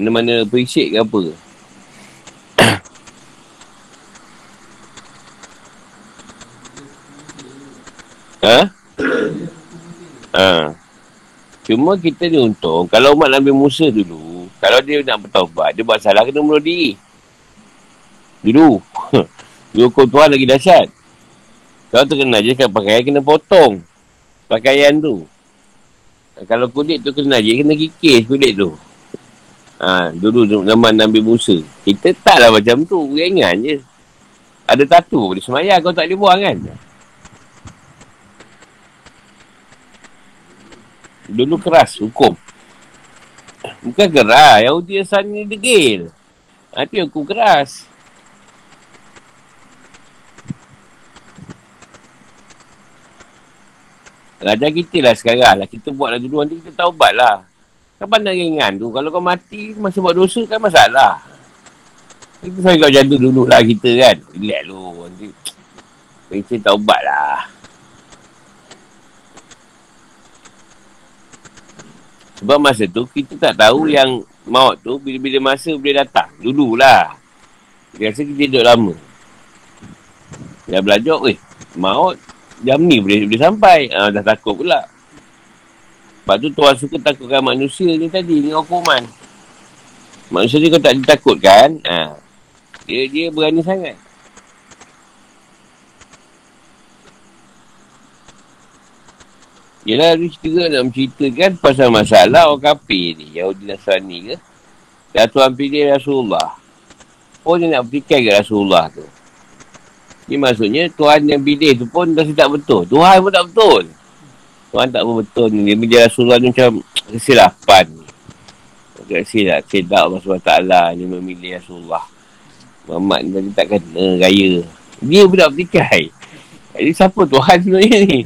Mana-mana appreciate ke apa. ha? Ha. Cuma kita ni untung, kalau umat Nabi Musa dulu, kalau dia nak bertaubat, dia buat salah, kena bunuh diri. Dulu. dia hukum Tuhan lagi dahsyat. Kalau tu kena najis, kan pakaian kena potong. Pakaian tu. Kalau kulit tu kena najis, kena kikis kulit tu. Ha, dulu zaman Nabi Musa. Kita taklah macam tu, ringan je. Ada tatu, boleh semayang, kau tak boleh buang kan? Dulu keras hukum. Bukan keras. Yahudi asal ni degil. Tapi hukum keras. Raja kita lah sekarang lah. Kita buat lah dulu. Nanti kita taubat lah. Kan pandang ringan tu. Kalau kau mati masa buat dosa kan masalah. Kita sampai kau jatuh dulu lah kita kan. Relax lu. Nanti kita taubat lah. Sebab masa tu kita tak tahu yang maut tu bila-bila masa boleh datang. Dululah. Biasa kita duduk lama. Dah belajar, weh. Maut jam ni boleh, boleh sampai. Ha, dah takut pula. Sebab tu Tuhan suka takutkan manusia ni tadi dengan hukuman. Manusia ni kau tak ditakutkan. Ha, dia, dia berani sangat. Yelah, dia cerita nak menceritakan pasal masalah orang kafir ni. Yahudi Nasrani ke. Dan Tuhan pilih Rasulullah. Pun dia nak berikan ke Rasulullah tu. Ini maksudnya Tuhan yang pilih tu pun dah tak betul. Tuhan pun tak betul. Tuhan tak betul ni. Dia pilih Rasulullah ni macam kesilapan ni. Kesilapan. Kedak Allah SWT ni memilih Rasulullah. Muhammad ni tadi tak kena raya. Dia pun tak berikan. Jadi siapa Tuhan sebenarnya ni?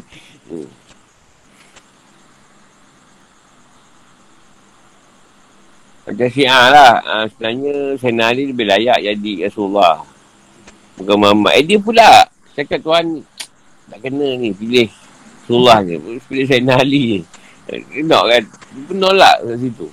Macam syiah lah. Ha, sebenarnya Sayyidina Ali lebih layak jadi Rasulullah. Bukan Muhammad. Eh dia pula. Cakap Tuhan tak kena ni pilih Rasulullah ni. Pilih Sayyidina Ali ni. Kena kan. Penolak kat situ.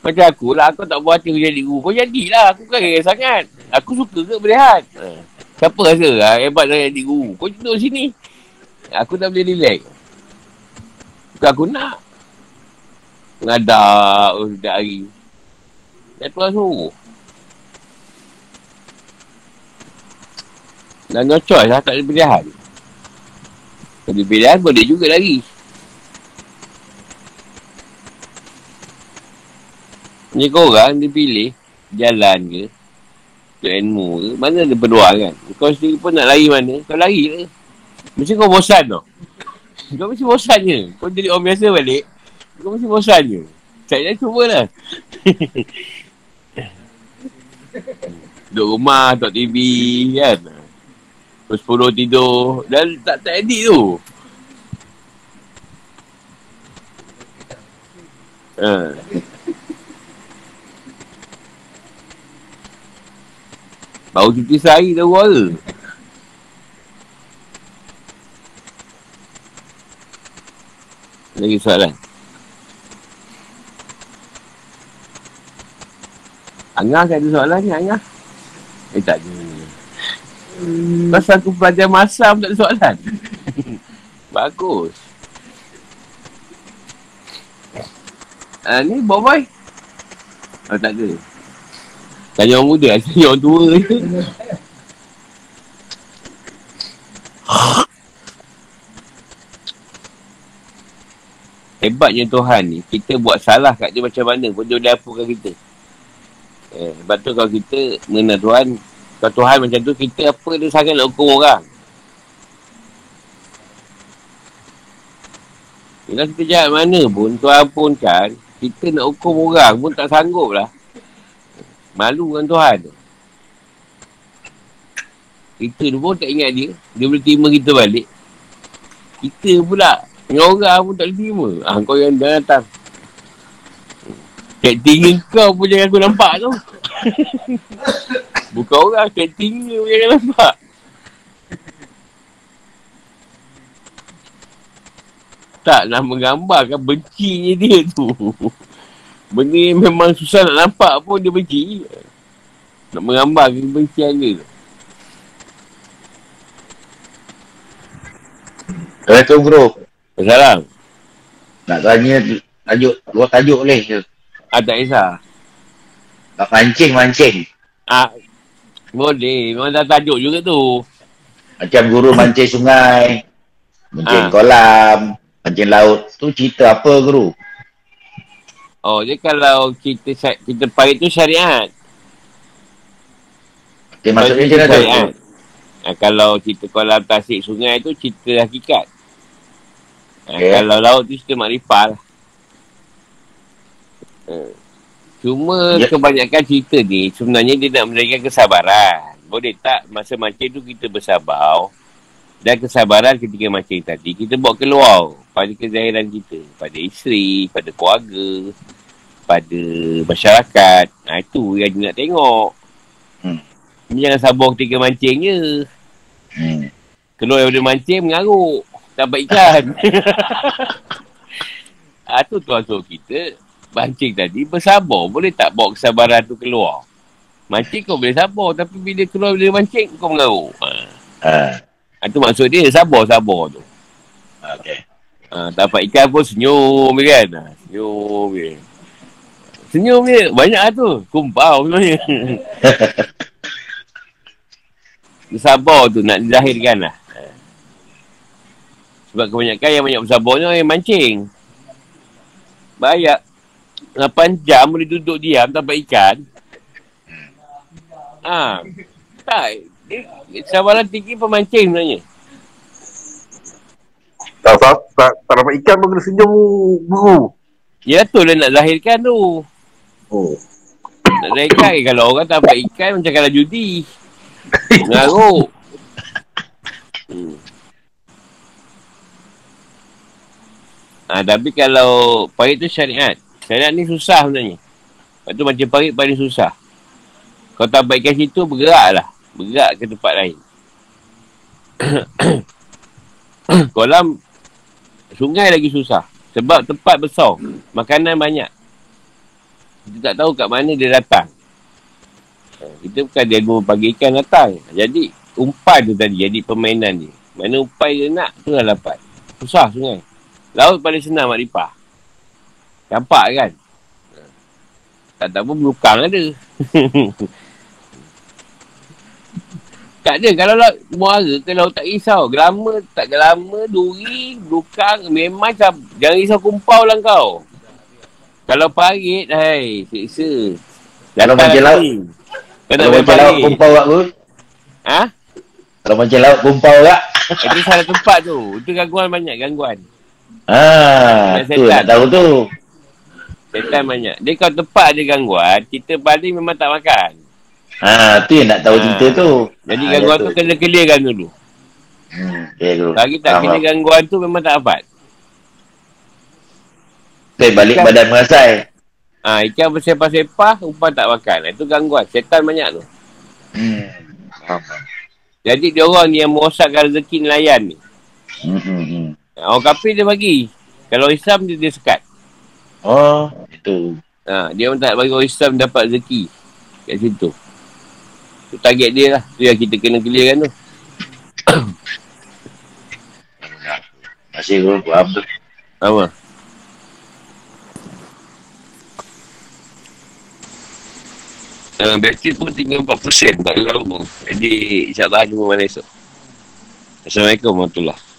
Macam aku lah, aku tak buat hati jadi guru. Kau jadilah, aku kan kaya sangat. Aku suka ke berehat. Ha. Siapa rasa ha, hebat dah jadi guru? Kau duduk sini. Aku tak boleh relax. Bukan aku nak. Mengadak oh, setiap hari. Dan tuan suruh. Dan no choice lah, tak ada pilihan. Kalau ada pilihan, boleh juga lagi. Ni korang dia pilih jalan ke, untuk ilmu ke, mana ada peluang kan? Kau sendiri pun nak lari mana, kau lari ke. Mesti kau bosan tau. Kau mesti bosan je. Kau jadi orang biasa balik, kau mesti bosan je. Saya dah cuba lah. Duduk rumah, tengok TV kan. Pukul 10 tidur. Dan tak tak edit tu. Ha. Baru cuti sehari dah suara. Lagi soalan. Angah kan ada soalan ni, Angah? Eh, tak ada. Hmm. Pasal aku pelajar masa pun tak ada soalan. Bagus. Ah, ni, boy. Oh, tak ada. Tanya orang muda, tanya orang tua je. Hebatnya Tuhan ni, kita buat salah kat dia macam mana pun dia boleh apukan kita. Eh, sebab tu kalau kita mengenal Tuhan, kalau Tuhan macam tu, kita apa dia sangat nak hukum orang. Bila kita jahat mana pun, Tuhan pun kan, kita nak hukum orang pun tak sanggup lah. Malu dengan Tuhan tu. Kita pun tak ingat dia. Dia boleh terima kita balik. Kita pula. Orang pun tak boleh terima. Ah, kau yang dah datang. Acting kau pun jangan aku nampak tu. Bukan orang. Acting pun jangan nampak. Tak nak menggambarkan bencinya dia tu. Benda yang memang susah nak nampak pun dia benci. Nak menggambar kebencian dia tu. Assalamualaikum bro. Assalamualaikum. Nak tanya tajuk, dua tajuk boleh ke? Ah, tak kisah. Nak mancing-mancing. Ah, boleh. Memang dah tajuk juga tu. Macam guru mancing sungai. Mancing Ah. kolam. Mancing laut. Tu cerita apa guru? Oh, dia kalau kita kita pakai tu syariat. Okay, maksudnya macam mana syariat. tu? Ah, kalau cerita kolam tasik sungai tu cerita hakikat. Ah, Okay. Kalau laut tu cerita makrifah lah. Ah. Cuma Ya. kebanyakan cerita ni sebenarnya dia nak menjadikan kesabaran. Boleh tak masa mancing tu kita bersabar dan kesabaran ketika mancing tadi kita bawa keluar pada kezahiran kita. Pada isteri, pada keluarga, pada masyarakat. Ha, itu yang dia nak tengok. Hmm. Ni jangan sabar ketika mancing je. Hmm. Keluar daripada mancing mengaruk. Dapat ikan. ha, tu tuan suruh kita mancing tadi bersabar. Boleh tak bawa kesabaran tu keluar? Mancing kau boleh sabar. Tapi bila keluar dari mancing kau mengaruk. Ha. Ha tu maksud dia sabar-sabar tu. Okay. Ha, dapat ikan pun senyum kan. Ha, senyum je. Senyum je. Banyak lah tu. Kumpau sebenarnya. Dia sabar tu nak dilahirkan lah. Ha. Sebab kebanyakan yang banyak bersabar yang mancing. Banyak. 8 jam boleh duduk diam dapat ikan. Ha. Tak. Dia, kesabaran tinggi pemancing sebenarnya. Tak, tak, tak, tak dapat ikan pun kena senyum guru. Ya tu lah nak lahirkan tu. Oh. Nak lahirkan eh, kalau orang tak dapat ikan macam kalau judi. Mengaruk. Hmm. Ha, tapi kalau parit tu syariat. Syariat ni susah sebenarnya. Lepas tu macam parit paling susah. Kalau tak ikan situ, bergerak lah. Bergerak ke tempat lain. Kolam sungai lagi susah. Sebab tempat besar. Makanan banyak. Kita tak tahu kat mana dia datang. Ha, Kita bukan dia guna pagi ikan datang. Jadi, umpan tu tadi jadi permainan dia. Mana umpan dia nak, tu dah dapat. Susah sungai. Laut paling senang makrifah. Campak kan? Ha. Tak tak pun belukang ada. tak ada. Kalau laut muara ke laut tak risau. Gelama, tak gelama, duri, belukang. Memang macam, jangan risau kumpau lah kau. Kalau parit, hai, siksa. Kalau macam laut- Kalau macam laut kumpau kat aku. Ha? Kalau macam laut kumpau kat. Itu salah tempat tu. Itu gangguan banyak, gangguan. Ah, tu nak tahu tu. Setan banyak. Dia kalau tempat ada gangguan, kita baling memang tak makan. Ah, tu yang nak tahu Ah. cerita tu. Jadi Ah, gangguan ya tu kena clearkan dulu. Hmm, tu. Kalau kita tak Faham, kena gangguan tu memang tak dapat. Okay, balik Ikan. badan mengasai. Ha, ikan bersepah-sepah, umpan tak makan. Itu gangguan. Setan banyak tu. Hmm. Faham. Jadi dia orang ni yang merosakkan rezeki nelayan ni. Hmm, hmm, hmm. Ha, orang kafir dia bagi. Kalau Islam dia, dia sekat. Oh, itu. Ha, dia orang tak bagi orang Islam dapat rezeki. Kat situ. Tu target dia lah. Tu yang kita kena clearkan tu. Masih belum faham tu. Apa? Uh, bateri pun tinggal 4% tak lama. Jadi insyaAllah jumpa mana esok. Assalamualaikum warahmatullahi